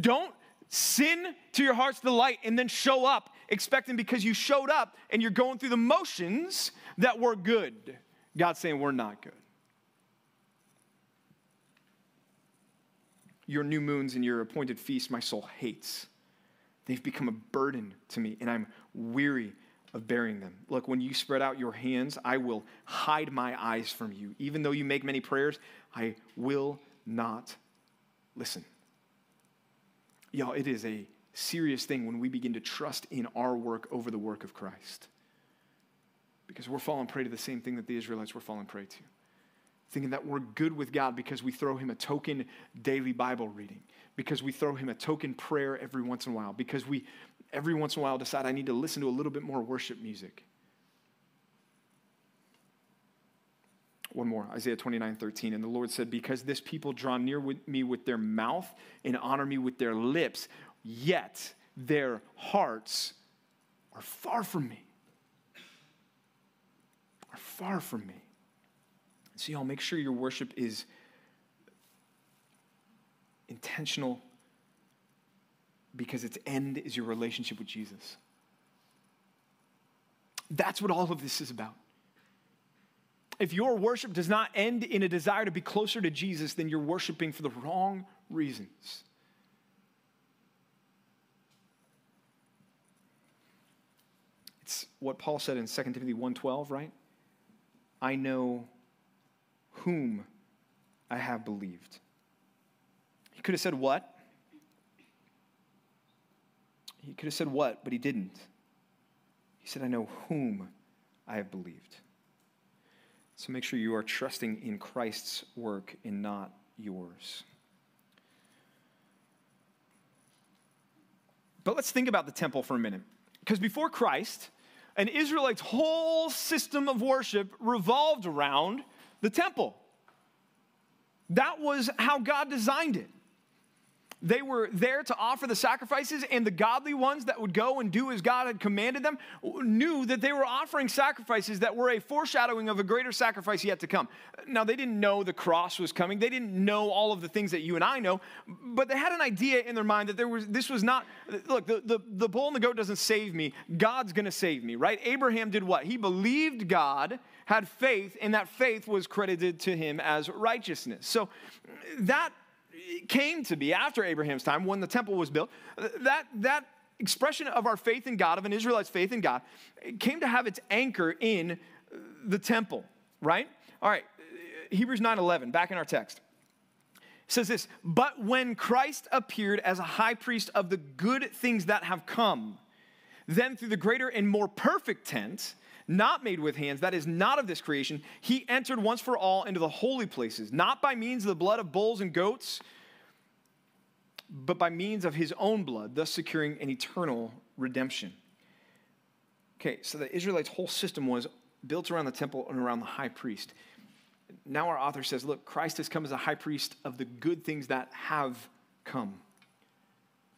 Don't sin to your heart's delight and then show up expecting because you showed up and you're going through the motions that we're good. God's saying we're not good. Your new moons and your appointed feasts, my soul hates. They've become a burden to me, and I'm weary of bearing them. Look, when you spread out your hands, I will hide my eyes from you. Even though you make many prayers, I will not listen. Y'all, it is a serious thing when we begin to trust in our work over the work of Christ. Because we're falling prey to the same thing that the Israelites were falling prey to thinking that we're good with God because we throw him a token daily Bible reading, because we throw him a token prayer every once in a while, because we every once in a while decide I need to listen to a little bit more worship music. One more, Isaiah 29, 13. And the Lord said, Because this people draw near with me with their mouth and honor me with their lips, yet their hearts are far from me. are far from me. So, y'all, make sure your worship is intentional because its end is your relationship with Jesus. That's what all of this is about. If your worship does not end in a desire to be closer to Jesus, then you're worshiping for the wrong reasons. It's what Paul said in 2 Timothy 1:12, right? I know whom I have believed. He could have said what? He could have said what, but he didn't. He said, I know whom I have believed. So make sure you are trusting in Christ's work and not yours. But let's think about the temple for a minute. Because before Christ, an Israelite's whole system of worship revolved around the temple. That was how God designed it. They were there to offer the sacrifices, and the godly ones that would go and do as God had commanded them knew that they were offering sacrifices that were a foreshadowing of a greater sacrifice yet to come. Now, they didn't know the cross was coming, they didn't know all of the things that you and I know, but they had an idea in their mind that there was, this was not, look, the, the, the bull and the goat doesn't save me, God's gonna save me, right? Abraham did what? He believed God, had faith, and that faith was credited to him as righteousness. So that came to be after Abraham's time when the temple was built, that, that expression of our faith in God, of an Israelite's faith in God, came to have its anchor in the temple, right? All right, Hebrews 9 11, back in our text. says this, but when Christ appeared as a high priest of the good things that have come, then through the greater and more perfect tent, not made with hands, that is not of this creation, he entered once for all into the holy places, not by means of the blood of bulls and goats, but by means of his own blood, thus securing an eternal redemption. Okay, so the Israelites' whole system was built around the temple and around the high priest. Now our author says, look, Christ has come as a high priest of the good things that have come.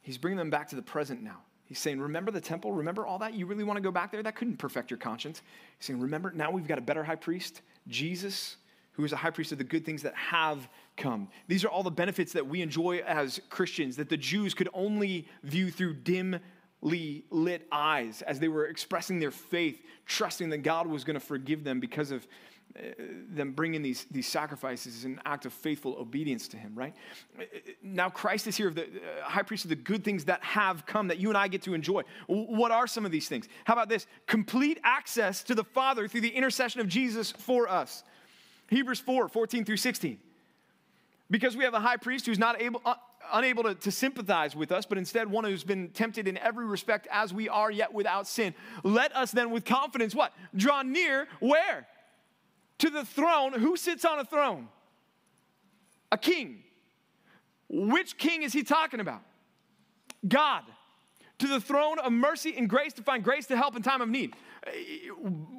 He's bringing them back to the present now. He's saying, Remember the temple? Remember all that? You really want to go back there? That couldn't perfect your conscience. He's saying, Remember, now we've got a better high priest, Jesus, who is a high priest of the good things that have come. These are all the benefits that we enjoy as Christians that the Jews could only view through dimly lit eyes as they were expressing their faith, trusting that God was going to forgive them because of uh, them bringing these, these sacrifices as an act of faithful obedience to him, right? Now, Christ is here, the uh, high priest of the good things that have come that you and I get to enjoy. What are some of these things? How about this? Complete access to the Father through the intercession of Jesus for us. Hebrews 4 14 through 16. Because we have a high priest who's not able, uh, unable to, to sympathize with us, but instead one who's been tempted in every respect as we are, yet without sin. Let us then with confidence what? Draw near where? to the throne. Who sits on a throne? A king. Which king is he talking about? God. To the throne of mercy and grace to find grace to help in time of need.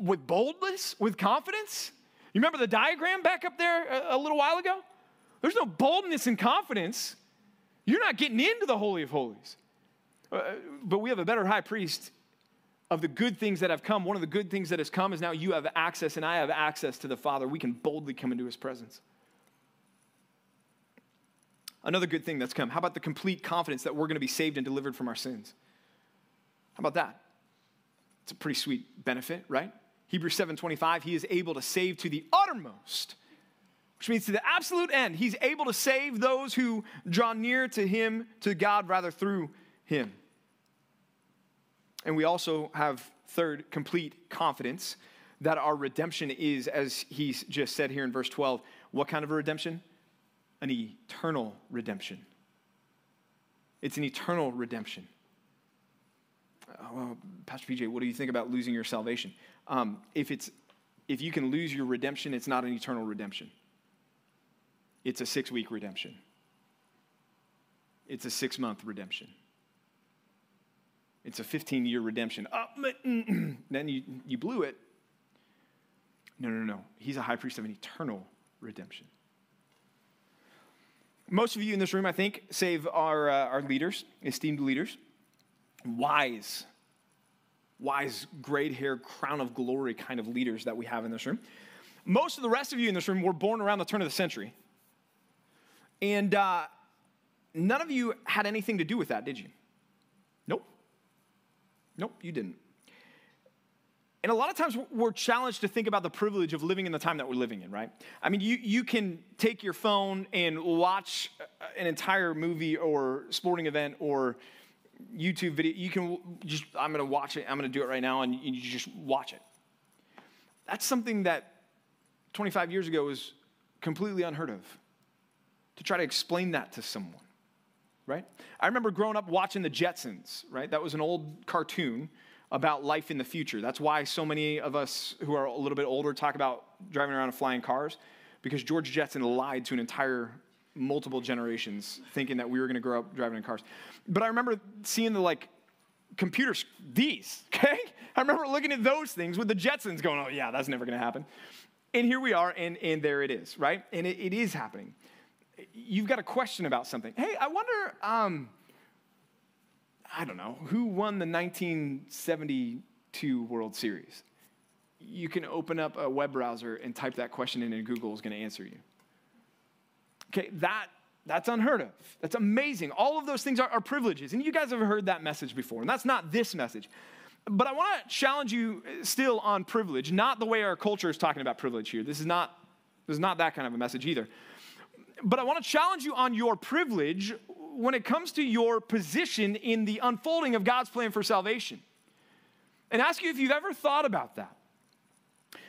With boldness, with confidence. Remember the diagram back up there a, little while ago? There's no boldness and confidence. You're not getting into the Holy of Holies. Uh, but we have a better high priest of the good things that have come, one of the good things that has come is now you have access and I have access to the Father. We can boldly come into his presence. Another good thing that's come. How about the complete confidence that we're going to be saved and delivered from our sins? How about that? It's a pretty sweet benefit, right? Hebrews 7:25, he is able to save to the uttermost, which means to the absolute end. He's able to save those who draw near to him, to God rather through him. And we also have, third, complete confidence that our redemption is, as he's just said here in verse 12, what kind of a redemption? An eternal redemption. It's an eternal redemption. Well, Pastor PJ, what do you think about losing your salvation? Um, if, it's, if you can lose your redemption, it's not an eternal redemption. It's a six week redemption, it's a six month redemption. It's a 15 year redemption. Oh, [clears throat] then you, you blew it. No, no, no. He's a high priest of an eternal redemption. Most of you in this room, I think, save our, uh, our leaders, esteemed leaders, wise, wise, gray hair, crown of glory kind of leaders that we have in this room. Most of the rest of you in this room were born around the turn of the century. And uh, none of you had anything to do with that, did you? Nope. Nope, you didn't. And a lot of times we're challenged to think about the privilege of living in the time that we're living in, right? I mean, you, you can take your phone and watch an entire movie or sporting event or YouTube video. You can just, I'm going to watch it, I'm going to do it right now, and you just watch it. That's something that 25 years ago was completely unheard of. To try to explain that to someone, right? I remember growing up watching the Jetsons, right? That was an old cartoon about life in the future. That's why so many of us who are a little bit older talk about driving around in flying cars, because George Jetson lied to an entire multiple generations thinking that we were going to grow up driving in cars. But I remember seeing the like computers, these, [laughs] okay? I remember looking at those things with the Jetsons going, oh, yeah, that's never going to happen. And here we are, and, and there it is, right? And it, it is happening. You've got a question about something. Hey, I wonder, um, I don't know, who won the 1972 World Series? You can open up a web browser and type that question in, and Google is going to answer you. Okay, that that's unheard of. That's amazing. All of those things are, are, privileges. And you guys have heard that message before. And that's not this message. But I want to challenge you still on privilege, not the way our culture is talking about privilege here. This is not, this is not that kind of a message either. But I want to challenge you on your privilege when it comes to your position in the unfolding of God's plan for salvation. And ask you if you've ever thought about that.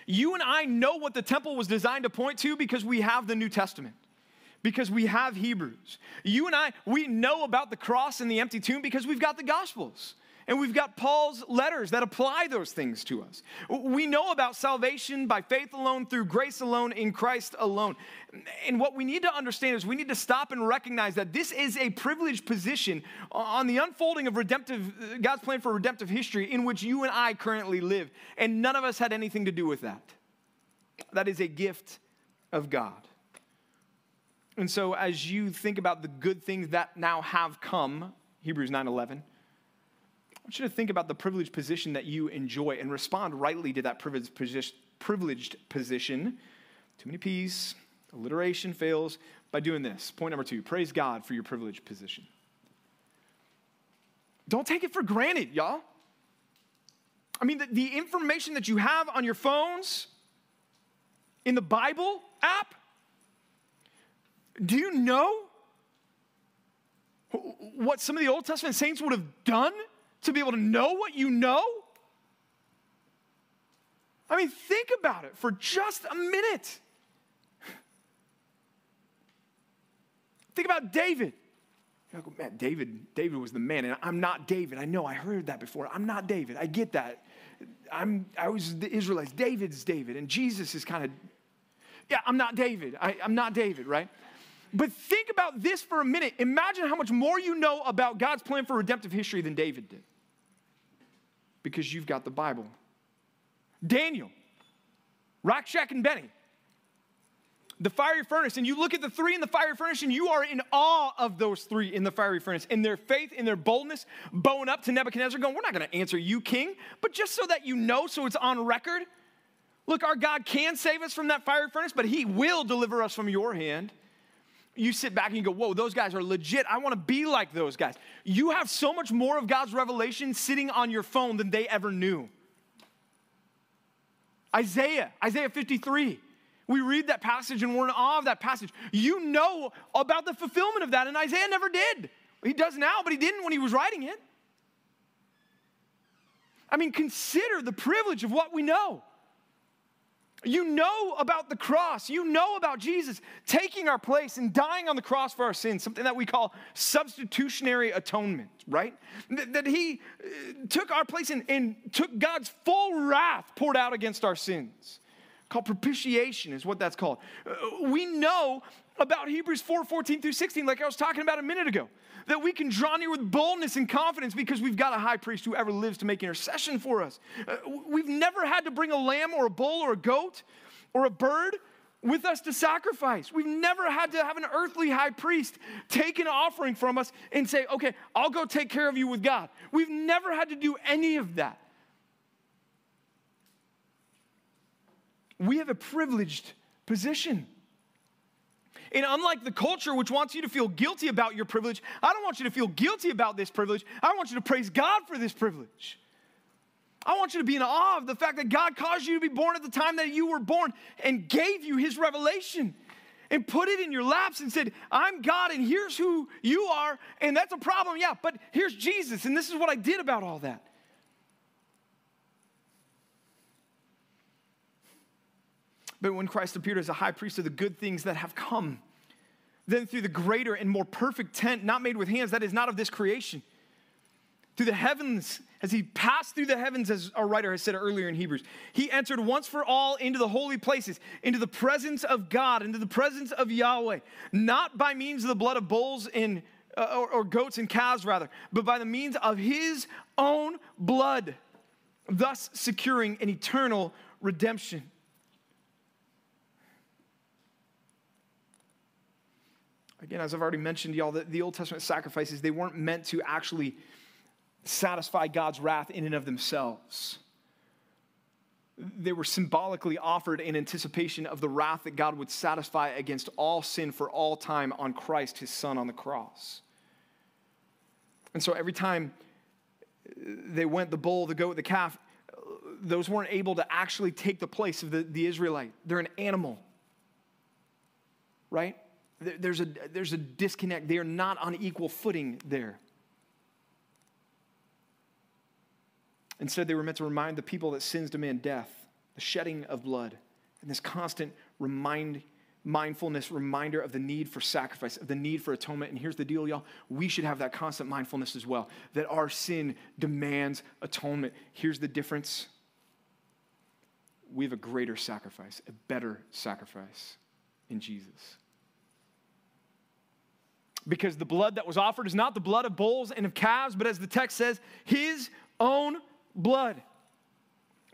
You and I know what the temple was designed to point to because we have the New Testament because we have Hebrews. You and I, we know about the cross and the empty tomb because we've got the Gospels. And we've got Paul's letters that apply those things to us. We know about salvation by faith alone, through grace alone, in Christ alone. And what we need to understand is we need to stop and recognize that this is a privileged position on the unfolding of redemptive, God's plan for redemptive history in which you and I currently live. And none of us had anything to do with that. That is a gift of God. And so as you think about the good things that now have come, Hebrews 9:11, I want you to think about the privileged position that you enjoy and respond rightly to that privileged position. Too many P's, alliteration fails by doing this. Point number two praise God for your privileged position. Don't take it for granted, y'all. I mean, the, the information that you have on your phones, in the Bible app, do you know what some of the Old Testament saints would have done to be able to know what you know? I mean, think about it for just a minute. Think about David. Go, man, David, David was the man, and I'm not David. I know I heard that before. I'm not David. I get that. I'm I was the Israelites. David's David, and Jesus is kind of, yeah, I'm not David. I, I'm not David, right? But think about this for a minute. Imagine how much more you know about God's plan for redemptive history than David did because you've got the Bible. Daniel, Rakshak, and Benny, the fiery furnace, and you look at the three in the fiery furnace, and you are in awe of those three in the fiery furnace, in their faith, in their boldness, bowing up to Nebuchadnezzar, going, We're not going to answer you, king, but just so that you know, so it's on record. Look, our God can save us from that fiery furnace, but he will deliver us from your hand you sit back and you go, whoa, those guys are legit. I want to be like those guys. You have so much more of God's revelation sitting on your phone than they ever knew. Isaiah, Isaiah 53. We read that passage and we're in awe of that passage. You know about the fulfillment of that, and Isaiah never did. He does now, but he didn't when he was writing it. I mean, consider the privilege of what we know. You know about the cross. You know about Jesus taking our place and dying on the cross for our sins, something that we call substitutionary atonement, right? That, he uh, took our place and, and took God's full wrath poured out against our sins. Called propitiation is what that's called. Uh, we know about Hebrews 4 14 through 16, like I was talking about a minute ago, that we can draw near with boldness and confidence because we've got a high priest who ever lives to make intercession for us. Uh, we've never had to bring a lamb or a bull or a goat or a bird with us to sacrifice. We've never had to have an earthly high priest take an offering from us and say, okay, I'll go take care of you with God. We've never had to do any of that. We have a privileged position. And unlike the culture, which wants you to feel guilty about your privilege, I don't want you to feel guilty about this privilege. I want you to praise God for this privilege. I want you to be in awe of the fact that God caused you to be born at the time that you were born and gave you his revelation and put it in your laps and said, I'm God and here's who you are. And that's a problem, yeah, but here's Jesus and this is what I did about all that. But when Christ appeared as a high priest of the good things that have come, then through the greater and more perfect tent, not made with hands, that is not of this creation, through the heavens, as he passed through the heavens, as our writer has said earlier in Hebrews, he entered once for all into the holy places, into the presence of God, into the presence of Yahweh, not by means of the blood of bulls and uh, or, or goats and calves, rather, but by the means of his own blood, thus securing an eternal redemption. Again, as I've already mentioned, y'all, the, the Old Testament sacrifices, they weren't meant to actually satisfy God's wrath in and of themselves. They were symbolically offered in anticipation of the wrath that God would satisfy against all sin for all time on Christ, his son, on the cross. And so every time uh, they went the bull, the goat, the calf, those weren't able to actually take the place of the, the Israelite. They're an animal, right? There's a, there's a disconnect. They are not on equal footing there. Instead, they were meant to remind the people that sins demand death, the shedding of blood, and this constant remind, mindfulness reminder of the need for sacrifice, of the need for atonement. And here's the deal, y'all. We should have that constant mindfulness as well, that our sin demands atonement. Here's the difference we have a greater sacrifice, a better sacrifice in Jesus because the blood that was offered is not the blood of bulls and of calves, but as the text says, his own blood.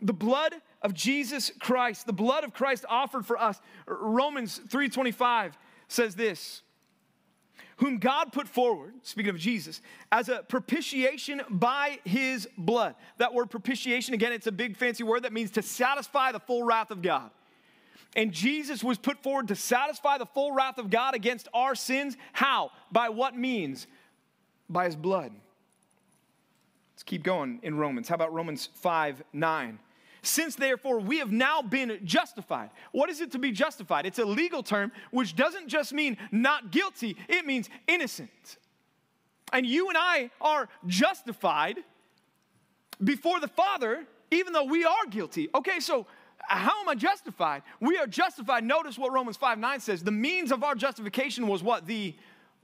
The blood of Jesus Christ, the blood of Christ offered for us. Romans 3:25 says this, whom God put forward, speaking of Jesus, as a propitiation by his blood. That word propitiation, again, it's a big fancy word that means to satisfy the full wrath of God. And Jesus was put forward to satisfy the full wrath of God against our sins. How? By what means? By his blood. Let's keep going in Romans. How about Romans 5 9? Since therefore we have now been justified. What is it to be justified? It's a legal term which doesn't just mean not guilty, it means innocent. And you and I are justified before the Father, even though we are guilty. Okay, so how am I justified? We are justified. Notice what Romans 5 9 says. The means of our justification was what? The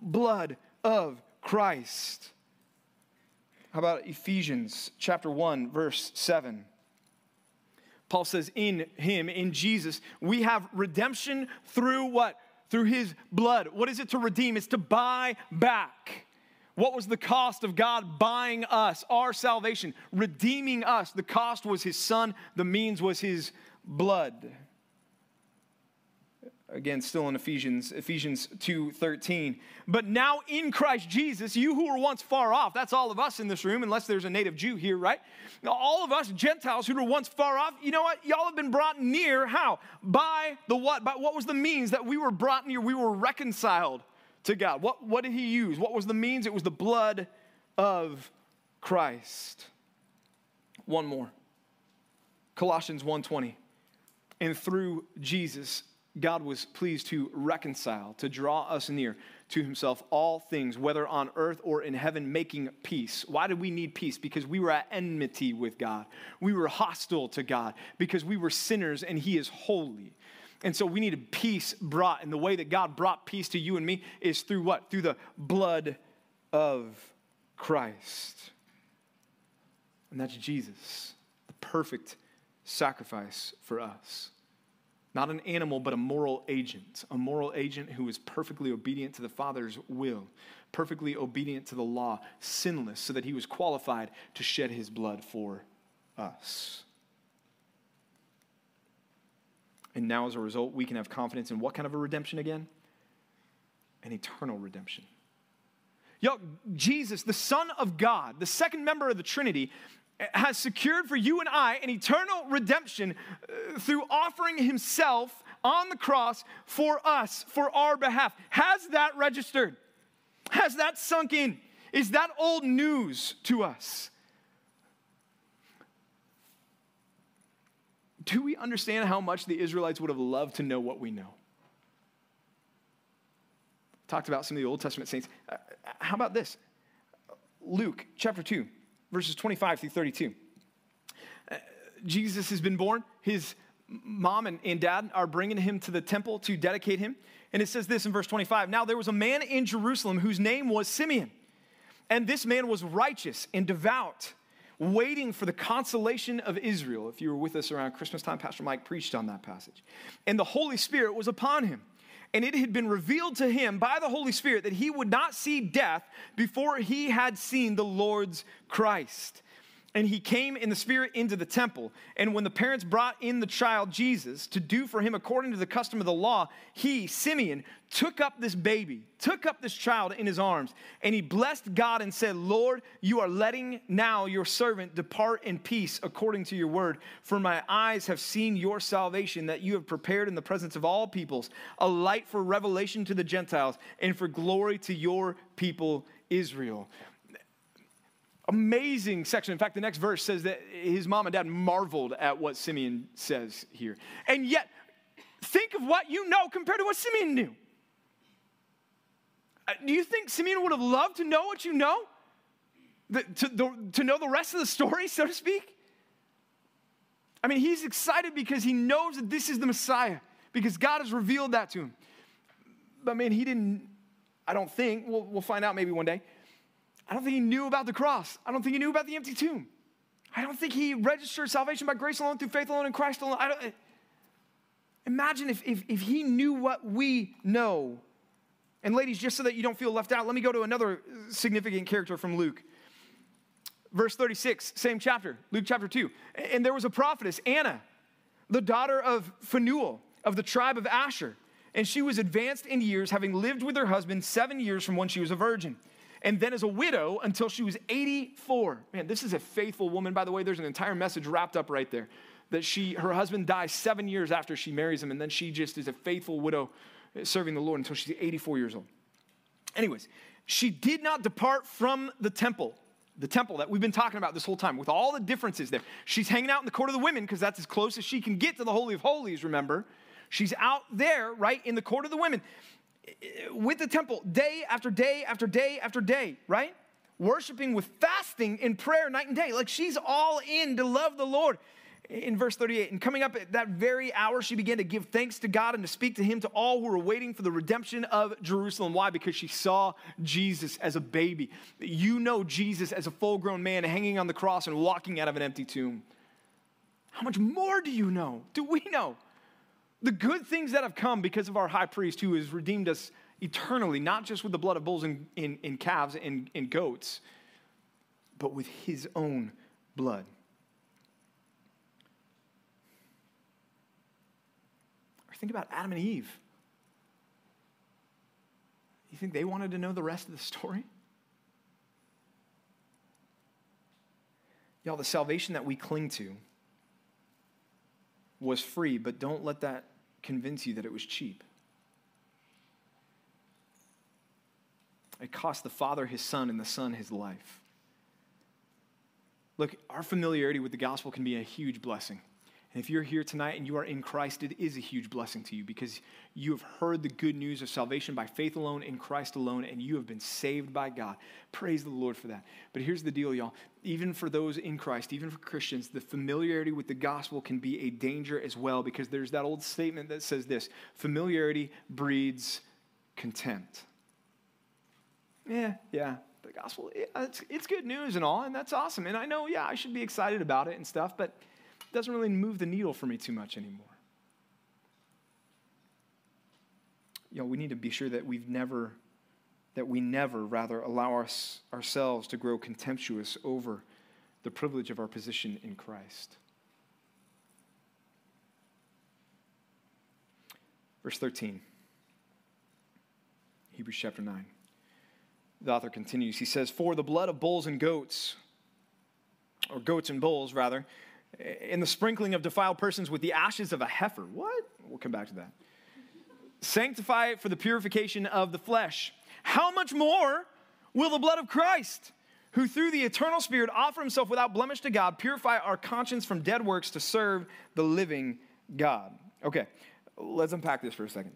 blood of Christ. How about Ephesians chapter 1, verse 7? Paul says, In him, in Jesus, we have redemption through what? Through his blood. What is it to redeem? It's to buy back. What was the cost of God buying us, our salvation, redeeming us? The cost was his son, the means was his blood. Again, still in Ephesians, Ephesians 2:13. But now in Christ Jesus, you who were once far off, that's all of us in this room, unless there's a native Jew here, right? All of us Gentiles who were once far off, you know what? Y'all have been brought near. How? By the what? By what was the means that we were brought near? We were reconciled to God. What, what did he use? What was the means? It was the blood of Christ. One more. Colossians 1:20 and through Jesus, God was pleased to reconcile, to draw us near to himself all things, whether on earth or in heaven, making peace. Why did we need peace? Because we were at enmity with God. We were hostile to God because we were sinners and he is holy. And so we needed peace brought. And the way that God brought peace to you and me is through what? Through the blood of Christ. And that's Jesus, the perfect sacrifice for us. Not an animal, but a moral agent. A moral agent who is perfectly obedient to the Father's will, perfectly obedient to the law, sinless, so that he was qualified to shed his blood for us. And now, as a result, we can have confidence in what kind of a redemption again? An eternal redemption. Yo, Jesus, the Son of God, the second member of the Trinity, has secured for you and I an eternal redemption uh, through offering himself on the cross for us, for our behalf. Has that registered? Has that sunk in? Is that old news to us? Do we understand how much the Israelites would have loved to know what we know? Talked about some of the Old Testament saints. Uh, how about this? Luke chapter 2, verses 25 through 32. Uh, Jesus has been born. His mom and, and dad are bringing him to the temple to dedicate him. And it says this in verse 25 Now there was a man in Jerusalem whose name was Simeon. And this man was righteous and devout, waiting for the consolation of Israel. If you were with us around Christmas time, Pastor Mike preached on that passage. And the Holy Spirit was upon him. And it had been revealed to him by the Holy Spirit that he would not see death before he had seen the Lord's Christ. And he came in the Spirit into the temple. And when the parents brought in the child Jesus to do for him according to the custom of the law, he, Simeon, took up this baby, took up this child in his arms, and he blessed God and said, Lord, you are letting now your servant depart in peace according to your word. For my eyes have seen your salvation that you have prepared in the presence of all peoples, a light for revelation to the Gentiles and for glory to your people Israel. Amazing section. In fact, the next verse says that his mom and dad marveled at what Simeon says here. And yet, think of what you know compared to what Simeon knew. Uh, do you think Simeon would have loved to know what you know? The, to, the, to know the rest of the story, so to speak? I mean, he's excited because he knows that this is the Messiah, because God has revealed that to him. But man, he didn't, I don't think, we'll, we'll find out maybe one day I don't think he knew about the cross. I don't think he knew about the empty tomb. I don't think he registered salvation by grace alone, through faith alone, in Christ alone. I don't, eh. imagine if, if, if he knew what we know. And ladies, just so that you don't feel left out, let me go to another significant character from Luke. Verse 36, same chapter, Luke chapter 2. And there was a prophetess, Anna, the daughter of Phanuel of the tribe of Asher. And she was advanced in years, having lived with her husband seven years from when she was a virgin and then as a widow until she was 84. Man, this is a faithful woman, by the way. There's an entire message wrapped up right there that she, her husband dies seven years after she marries him, and then she just is a faithful widow serving the Lord until she's 84 years old. Anyways, she did not depart from the temple the temple that we've been talking about this whole time, with all the differences there. She's hanging out in the court of the women because that's as close as she can get to the Holy of Holies, remember? She's out there, right, in the court of the women with the temple day after day after day after day, right? Worshiping with fasting and prayer night and day. Like she's all in to love the Lord. In verse 38, and coming up at that very hour, she began to give thanks to God and to speak to Him to all who were waiting for the redemption of Jerusalem. Why? Because she saw Jesus as a baby. You know Jesus as a full grown man hanging on the cross and walking out of an empty tomb. How much more do you know? Do we know? The good things that have come because of our high priest who has redeemed us eternally, not just with the blood of bulls and, and, and calves and, and goats, but with his own blood. Or think about Adam and Eve. You think they wanted to know the rest of the story? Y'all, the salvation that we cling to was free, but don't let that convince you that it was cheap. It cost the Father his Son and the Son his life. Look, our familiarity with the gospel can be a huge blessing. And if you're here tonight and you are in Christ, it is a huge blessing to you because you have heard the good news of salvation by faith alone in Christ alone, and you have been saved by God. Praise the Lord for that. But here's the deal, y'all. Even for those in Christ, even for Christians, the familiarity with the gospel can be a danger as well because there's that old statement that says this familiarity breeds contempt. Yeah, yeah, the gospel, it's, it's good news and all, and that's awesome. And I know, yeah, I should be excited about it and stuff, but doesn't really move the needle for me too much anymore. You know, we need to be sure that we've never, that we never, rather, allow us, ourselves to grow contemptuous over the privilege of our position in Christ. Verse 13, Hebrews chapter 9. The author continues. He says, For the blood of bulls and goats or goats and bulls, rather, in the sprinkling of defiled persons with the ashes of a heifer. What? We'll come back to that. Sanctify it for the purification of the flesh. How much more will the blood of Christ, who through the eternal Spirit offer himself without blemish to God, purify our conscience from dead works to serve the living God? Okay, let's unpack this for a second.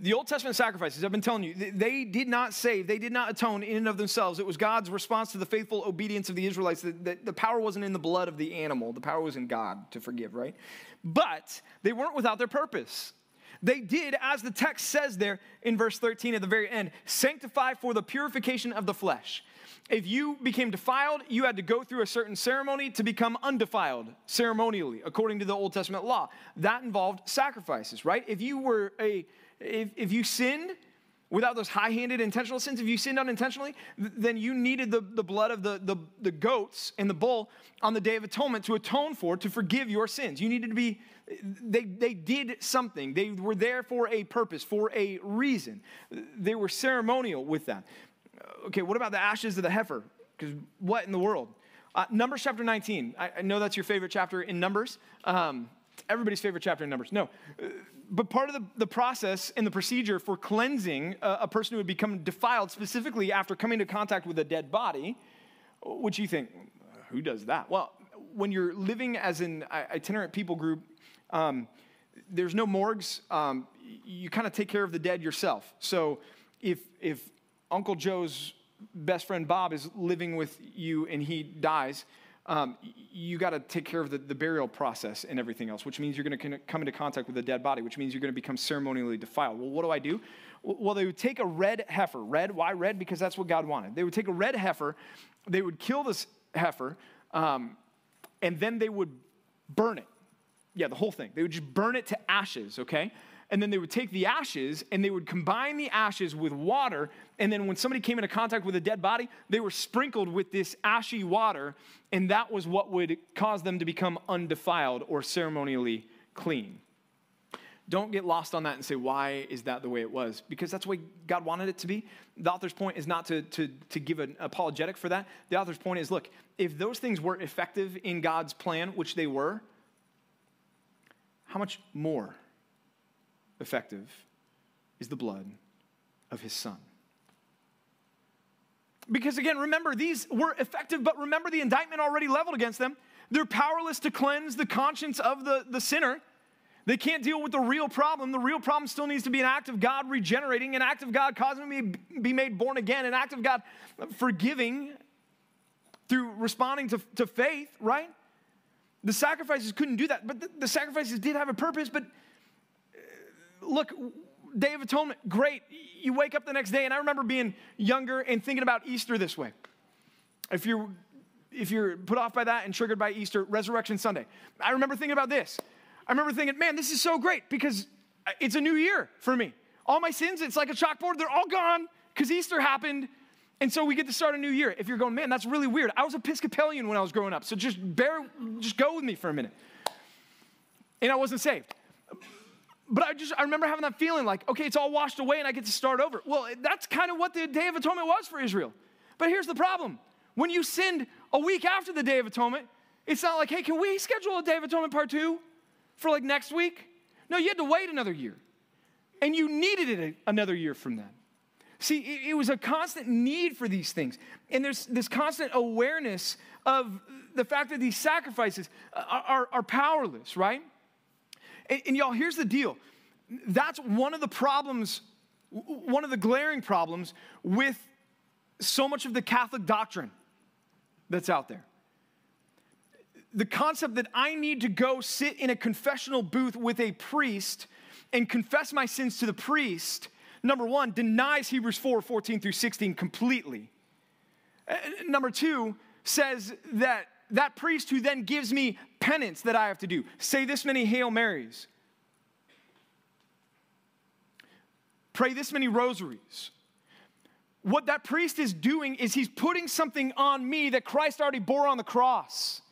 The Old Testament sacrifices, I've been telling you, they did not save, they did not atone in and of themselves. It was God's response to the faithful obedience of the Israelites. The, the, the, power wasn't in the blood of the animal, the power was in God to forgive, right? But they weren't without their purpose. They did, as the text says there in verse 13 at the very end, sanctify for the purification of the flesh. If you became defiled, you had to go through a certain ceremony to become undefiled ceremonially, according to the Old Testament law. That involved sacrifices, right? If you were a if, if you sinned without those high handed intentional sins, if you sinned unintentionally, then you needed the, the blood of the, the, the goats and the bull on the Day of Atonement to atone for, to forgive your sins. You needed to be, they, they did something. They were there for a purpose, for a reason. They were ceremonial with that. Okay, what about the ashes of the heifer? Because what in the world? Uh, Numbers chapter 19. I, I, know that's your favorite chapter in Numbers. Um, everybody's favorite chapter in Numbers. No but part of the, the process and the procedure for cleansing a, a, person who had become defiled, specifically after coming into contact with a dead body, which you think, who does that? Well, when you're living as an itinerant people group, um, there's no morgues. Um, you kind of take care of the dead yourself. So if, if Uncle Joe's best friend Bob is living with you and he dies, um, you got to take care of the, the, burial process and everything else, which means you're going to come into contact with a dead body, which means you're going to become ceremonially defiled. Well, what do I do? Well, they would take a red heifer. Red, why red? Because that's what God wanted. They would take a red heifer, they would kill this heifer, um, and then they would burn it. Yeah, the whole thing. They would just burn it to ashes, okay? And then they would take the ashes and they would combine the ashes with water. And then when somebody came into contact with a dead body, they were sprinkled with this ashy water, and that was what would cause them to become undefiled or ceremonially clean. Don't get lost on that and say, why is that the way it was? Because that's the way God wanted it to be. The author's point is not to, to, to give an apologetic for that. The author's point is look, if those things were effective in God's plan, which they were, how much more effective is the blood of his son. Because again, remember, these were effective, but remember the indictment already leveled against them. They're powerless to cleanse the conscience of the, the sinner. They can't deal with the real problem. The real problem still needs to be an act of God regenerating, an act of God causing me to be made born again, an act of God forgiving through responding to, to faith, right? The sacrifices couldn't do that, but the, the sacrifices did have a purpose, but look, Day of Atonement, great. You wake up the next day, and I remember being younger and thinking about Easter this way. If you're if you're put off by that and triggered by Easter, Resurrection Sunday. I remember thinking about this. I remember thinking, man, this is so great because it's a new year for me. All my sins, it's like a chalkboard, they're all gone because Easter happened. And so we get to start a new year. If you're going, man, that's really weird. I was Episcopalian when I was growing up, so just bear, just go with me for a minute. And I wasn't saved but I just I remember having that feeling like, okay, it's all washed away and I get to start over. Well, that's kind of what the Day of Atonement was for Israel. But here's the problem. When you sinned a week after the Day of Atonement, it's not like, hey, can we schedule a Day of Atonement part two for like next week? No, you had to wait another year. And you needed it another year from then. See, it, was a constant need for these things. And there's this constant awareness of the fact that these sacrifices are, are, are powerless, right? And, and y'all, here's the deal that's one of the problems, one of the glaring problems with so much of the Catholic doctrine that's out there. The concept that I need to go sit in a confessional booth with a priest and confess my sins to the priest, number one, denies Hebrews 4 14 through 16 completely. Number two, says that that priest who then gives me penance that I have to do. Say this many Hail Marys. Pray this many rosaries. What that priest is doing is he's putting something on me that Christ already bore on the cross.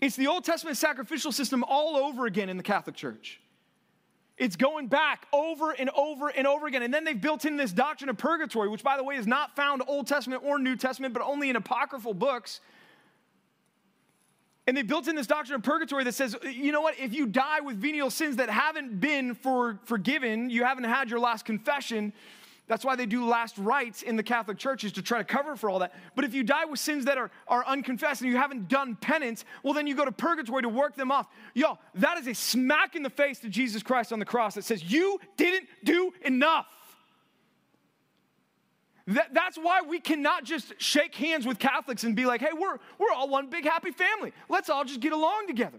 It's the Old Testament sacrificial system all over again in the Catholic Church. It's going back over and over and over again. And then they've built in this doctrine of purgatory, which, by the way, is not found Old Testament or New Testament, but only in apocryphal books. And they built in this doctrine of purgatory that says, you know what, if you die with venial sins that haven't been for, forgiven, you haven't had your last confession, that's why they do last rites in the Catholic churches to try to cover for all that. But if you die with sins that are, are unconfessed and you haven't done penance, well, then you go to purgatory to work them off. Y'all, that is a smack in the face to Jesus Christ on the cross that says, You didn't do enough. That, that's why we cannot just shake hands with Catholics and be like, hey, we're, we're all one big happy family. Let's all just get along together.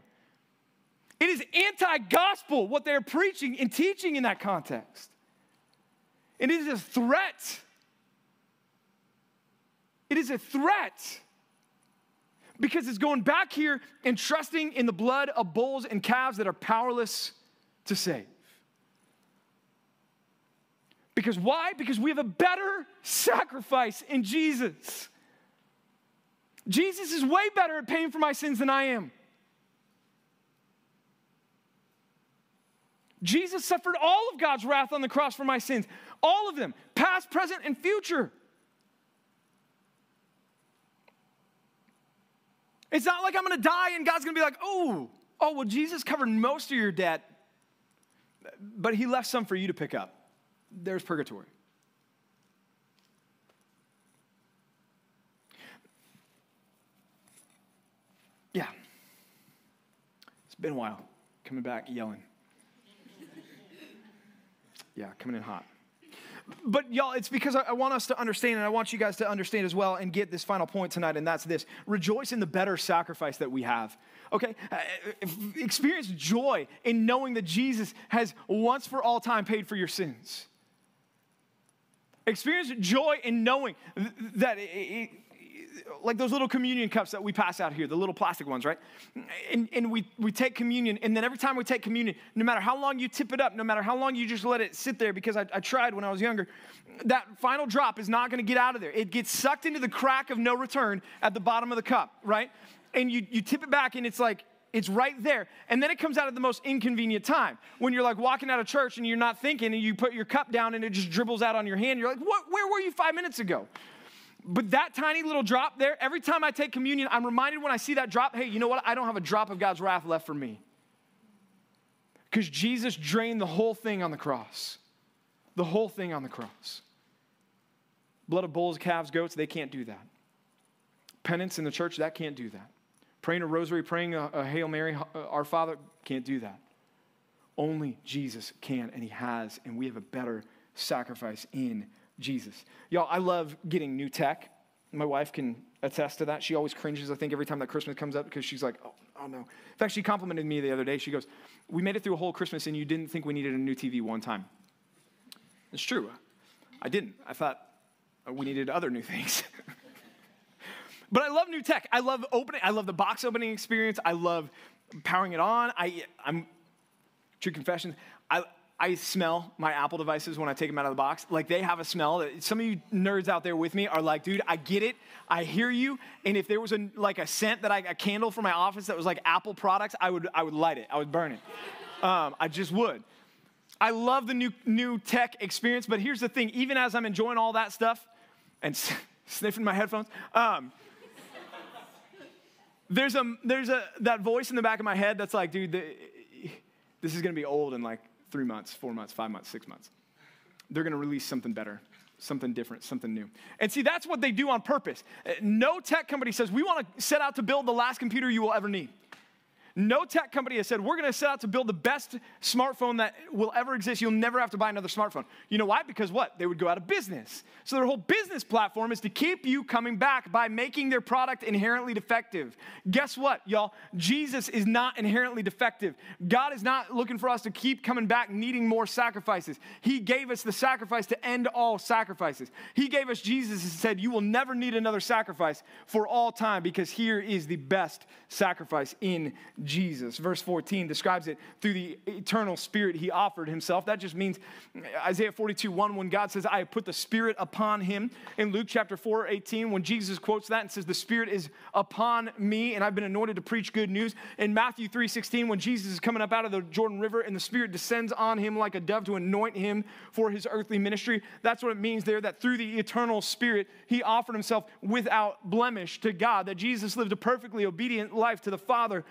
It is anti gospel what they're preaching and teaching in that context. It is a threat. It is a threat because it's going back here and trusting in the blood of bulls and calves that are powerless to save. Because why? Because we have a better sacrifice in Jesus. Jesus is way better at paying for my sins than I am. Jesus suffered all of God's wrath on the cross for my sins. All of them, past, present, and future. It's not like I'm gonna die and God's gonna be like, oh, oh, well, Jesus covered most of your debt, but he left some for you to pick up. There's purgatory. Yeah. It's been a while. Coming back yelling. Yeah, coming in hot but y'all, it's because I, want us to understand, and I want you guys to understand as well, and get this final point tonight, and that's this rejoice in the better sacrifice that we have. Okay? Uh, experience joy in knowing that Jesus has once for all time paid for your sins. Experience joy in knowing that it, like those little communion cups that we pass out here, the little plastic ones, right? And, and we, we take communion, and then every time we take communion, no matter how long you tip it up, no matter how long you just let it sit there, because I, I tried when I was younger, that final drop is not gonna get out of there. It gets sucked into the crack of no return at the bottom of the cup, right? And you, you tip it back, and it's like, it's right there. And then it comes out at the most inconvenient time. When you're like walking out of church and you're not thinking and you put your cup down and it just dribbles out on your hand. You're like, what, where were you five minutes ago? But that tiny little drop there, every time I take communion, I'm reminded when I see that drop, hey, you know what? I don't have a drop of God's wrath left for me. Because Jesus drained the whole thing on the cross. The whole thing on the cross. Blood of bulls, calves, goats, they can't do that. Penance in the church, that can't do that. Praying a rosary, praying a, a Hail Mary, uh, our Father, can't do that. Only Jesus can, and He has, and we have a better sacrifice in Jesus. Y'all, I love getting new tech. My wife can attest to that. She always cringes, I think, every time that Christmas comes up because she's like, oh, oh no. In fact, she complimented me the other day. She goes, We made it through a whole Christmas and you didn't think we needed a new TV one time. It's true. I didn't. I thought we needed other new [laughs] things. But I love new tech. I love opening, I love the box opening experience. I love powering it on. I, I'm, true confession, I, I smell my Apple devices when I take them out of the box. Like they have a smell. that Some of you nerds out there with me are like, dude, I get it. I hear you. And if there was a, like a scent that I, a candle for my office that was like Apple products, I would, I would light it. I would burn it. [laughs] Um, I just would. I love the new, new tech experience, but here's the thing. Even as I'm enjoying all that stuff and [laughs] sniffing my headphones, um, there's a, there's a, that voice in the back of my head that's like, dude, the, this is to be old in like three months, four months, five months, six months. They're to release something better, something different, something new. And see, that's what they do on purpose. No tech company says, we want to set out to build the last computer you will ever need. No tech company has said, we're going to set out to build the best smartphone that will ever exist. You'll never have to buy another smartphone. You know why? Because what? They would go out of business. So their whole business platform is to keep you coming back by making their product inherently defective. Guess what, y'all? Jesus is not inherently defective. God is not looking for us to keep coming back needing more sacrifices. He gave us the sacrifice to end all sacrifices. He gave us Jesus and said, You will never need another sacrifice for all time because here is the best sacrifice in Jesus. Verse 14 describes it through the eternal spirit he offered himself. That just means Isaiah 42 1, when God says, I have put the spirit upon him. In Luke chapter 4 18, when Jesus quotes that and says, The spirit is upon me and I've been anointed to preach good news. In Matthew 3 16, when Jesus is coming up out of the Jordan River and the spirit descends on him like a dove to anoint him for his earthly ministry. That's what it means there, that through the eternal spirit he offered himself without blemish to God, that Jesus lived a perfectly obedient life to the Father,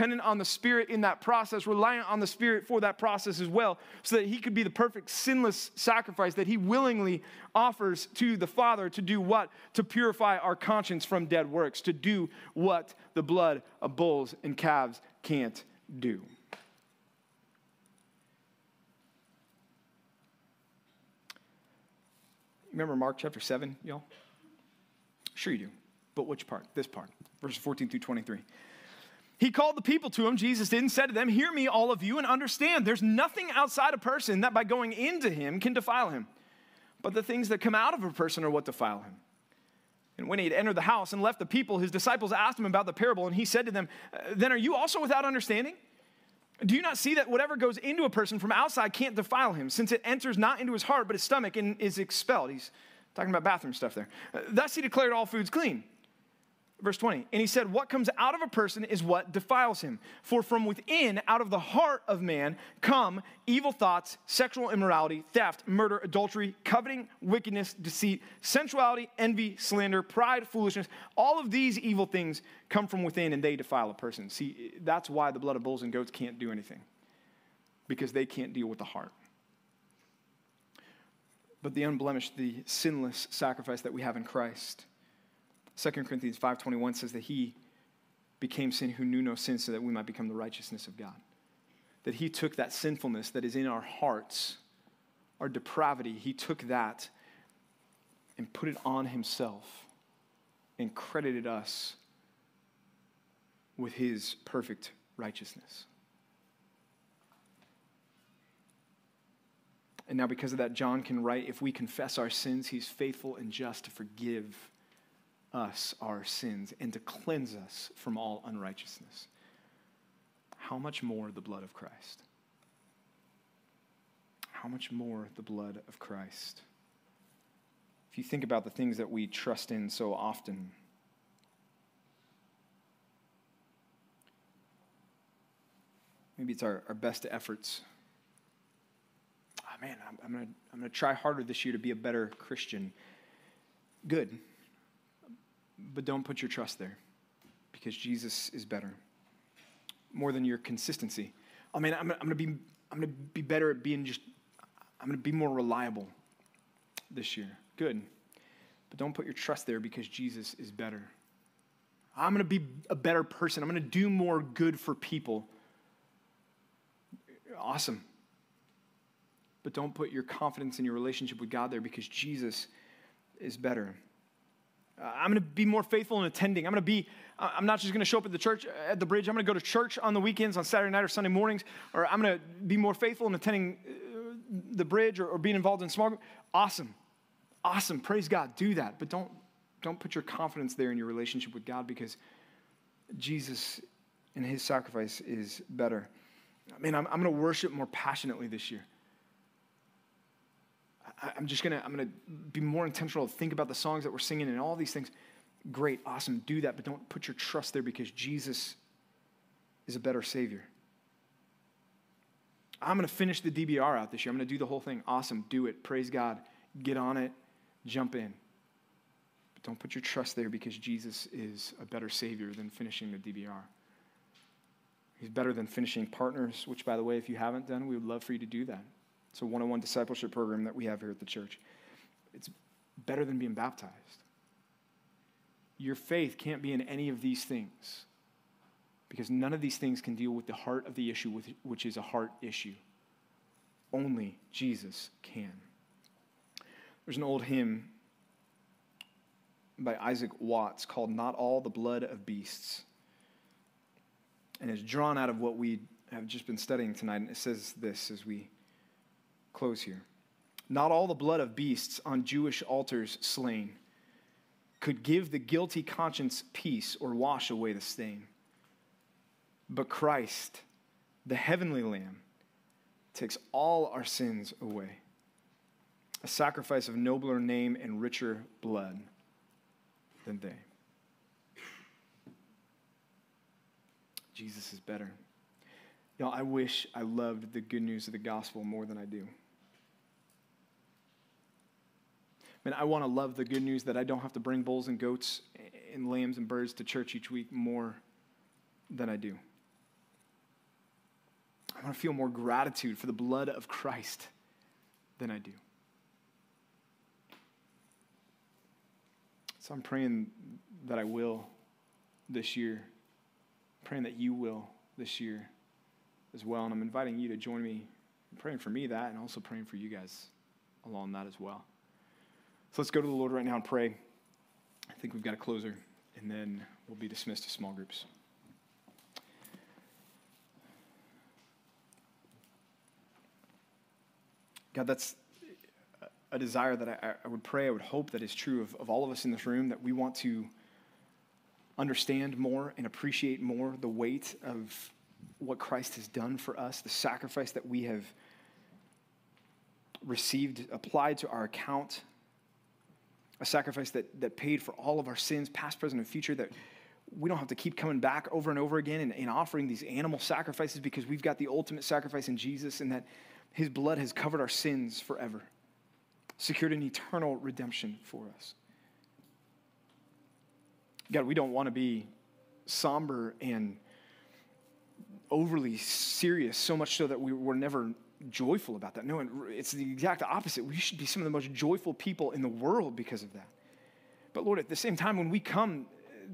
on the Spirit in that process, reliant on the Spirit for that process as well, so that he could be the perfect, sinless sacrifice that he willingly offers to the Father to do what? To purify our conscience from dead works, to do what the blood of bulls and calves can't do. Remember Mark chapter 7, y'all? Sure you do. But which part? This part, verses 14 through 23. He called the people to him, Jesus did, and said to them, Hear me, all of you, and understand there's nothing outside a person that by going into him can defile him. But the things that come out of a person are what defile him. And when he had entered the house and left the people, his disciples asked him about the parable, and he said to them, uh, Then are you also without understanding? Do you not see that whatever goes into a person from outside can't defile him, since it enters not into his heart, but his stomach and is expelled? He's talking about bathroom stuff there. Uh, thus he declared all foods clean. Verse 20, and he said, What comes out of a person is what defiles him. For from within, out of the heart of man, come evil thoughts, sexual immorality, theft, murder, adultery, coveting, wickedness, deceit, sensuality, envy, slander, pride, foolishness. All of these evil things come from within and they defile a person. See, that's why the blood of bulls and goats can't do anything, because they can't deal with the heart. But the unblemished, the sinless sacrifice that we have in Christ 2 Corinthians 5:21 says that he became sin who knew no sin so that we might become the righteousness of God. That he took that sinfulness that is in our hearts, our depravity, he took that and put it on himself and credited us with his perfect righteousness. And now, because of that, John can write if we confess our sins, he's faithful and just to forgive us our sins and to cleanse us from all unrighteousness. How much more the blood of Christ? How much more the blood of Christ? If you think about the things that we trust in so often, maybe it's our, our best efforts. Oh, man, I'm, I'm going I'm to try harder this year to be a better Christian. Good but don't put your trust there because Jesus is better. More than your consistency. I mean, I'm, I'm going to be I'm going to be better at being just I'm going to be more reliable this year. Good. But don't put your trust there because Jesus is better. I'm going to be a better person. I'm going to do more good for people. Awesome. But don't put your confidence in your relationship with God there because Jesus is better. Uh, I'm going to be more faithful in attending. I'm going to be, uh, I'm not just going to show up at the church uh, at the bridge. I'm going to go to church on the weekends, on Saturday night or Sunday mornings, or I'm going to be more faithful in attending the bridge or, or being involved in small group. Awesome. Awesome. Praise God. Do that. But don't, don't put your confidence there in your relationship with God because Jesus and his sacrifice is better. I mean, I'm, I'm going to worship more passionately this year. I, am just gonna, I'm gonna be more intentional, to think about the songs that we're singing and all these things. Great, awesome, do that, but don't put your trust there because Jesus is a better Savior. I'm gonna finish the DBR out this year. I'm gonna do the whole thing. Awesome, do it. Praise God. Get on it, jump in. But don't put your trust there because Jesus is a better Savior than finishing the DBR. He's better than finishing partners, which, by the way, if you haven't done, we would love for you to do that. It's a one on one discipleship program that we have here at the church. It's better than being baptized. Your faith can't be in any of these things because none of these things can deal with the heart of the issue, which is a heart issue. Only Jesus can. There's an old hymn by Isaac Watts called Not All the Blood of Beasts. And it's drawn out of what we have just been studying tonight. And it says this as we close here. Not all the blood of beasts on Jewish altars slain could give the guilty conscience peace or wash away the stain. But Christ, the heavenly Lamb, takes all our sins away. A sacrifice of nobler name and richer blood than they. Jesus is better. Y'all, I wish I loved the good news of the gospel more than I do. I want to love the good news that I don't have to bring bulls and goats and lambs and birds to church each week more than I do. I want to feel more gratitude for the blood of Christ than I do. So I'm praying that I will this year. I'm praying that you will this year as well. And I'm inviting you to join me in praying for me that and also praying for you guys along that as well. So let's go to the Lord right now and pray. I think we've got a closer, and then we'll be dismissed to small groups. God, that's a desire that I, I, would pray, I would hope that is true of, of all of us in this room, that we want to understand more and appreciate more the weight of what Christ has done for us, the sacrifice that we have received, applied to our account, a sacrifice that, that paid for all of our sins, past, present, and future, that we don't have to keep coming back over and over again and, and offering these animal sacrifices because we've got the ultimate sacrifice in Jesus and that his blood has covered our sins forever, secured an eternal redemption for us. God, we don't want to be somber and overly serious, so much so that we were never joyful about that. No, it's the exact opposite. We should be some of the most joyful people in the world because of that. But Lord, at the same time, when we come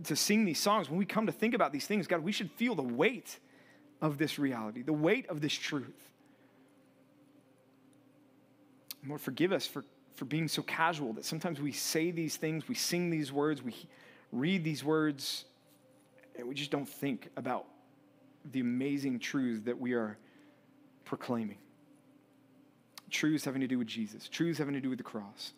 to sing these songs, when we come to think about these things, God, we should feel the weight of this reality, the weight of this truth. Lord, forgive us for, for being so casual that sometimes we say these things, we sing these words, we read these words, and we just don't think about the amazing truths that we are proclaiming. Truths having to do with Jesus, truths having to do with the cross.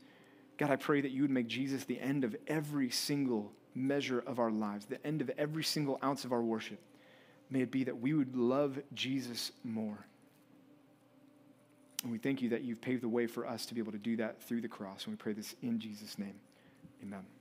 God, I pray that you would make Jesus the end of every single measure of our lives, the end of every single ounce of our worship. May it be that we would love Jesus more. And we thank you that you've paved the way for us to be able to do that through the cross. And we pray this in Jesus' name. Amen.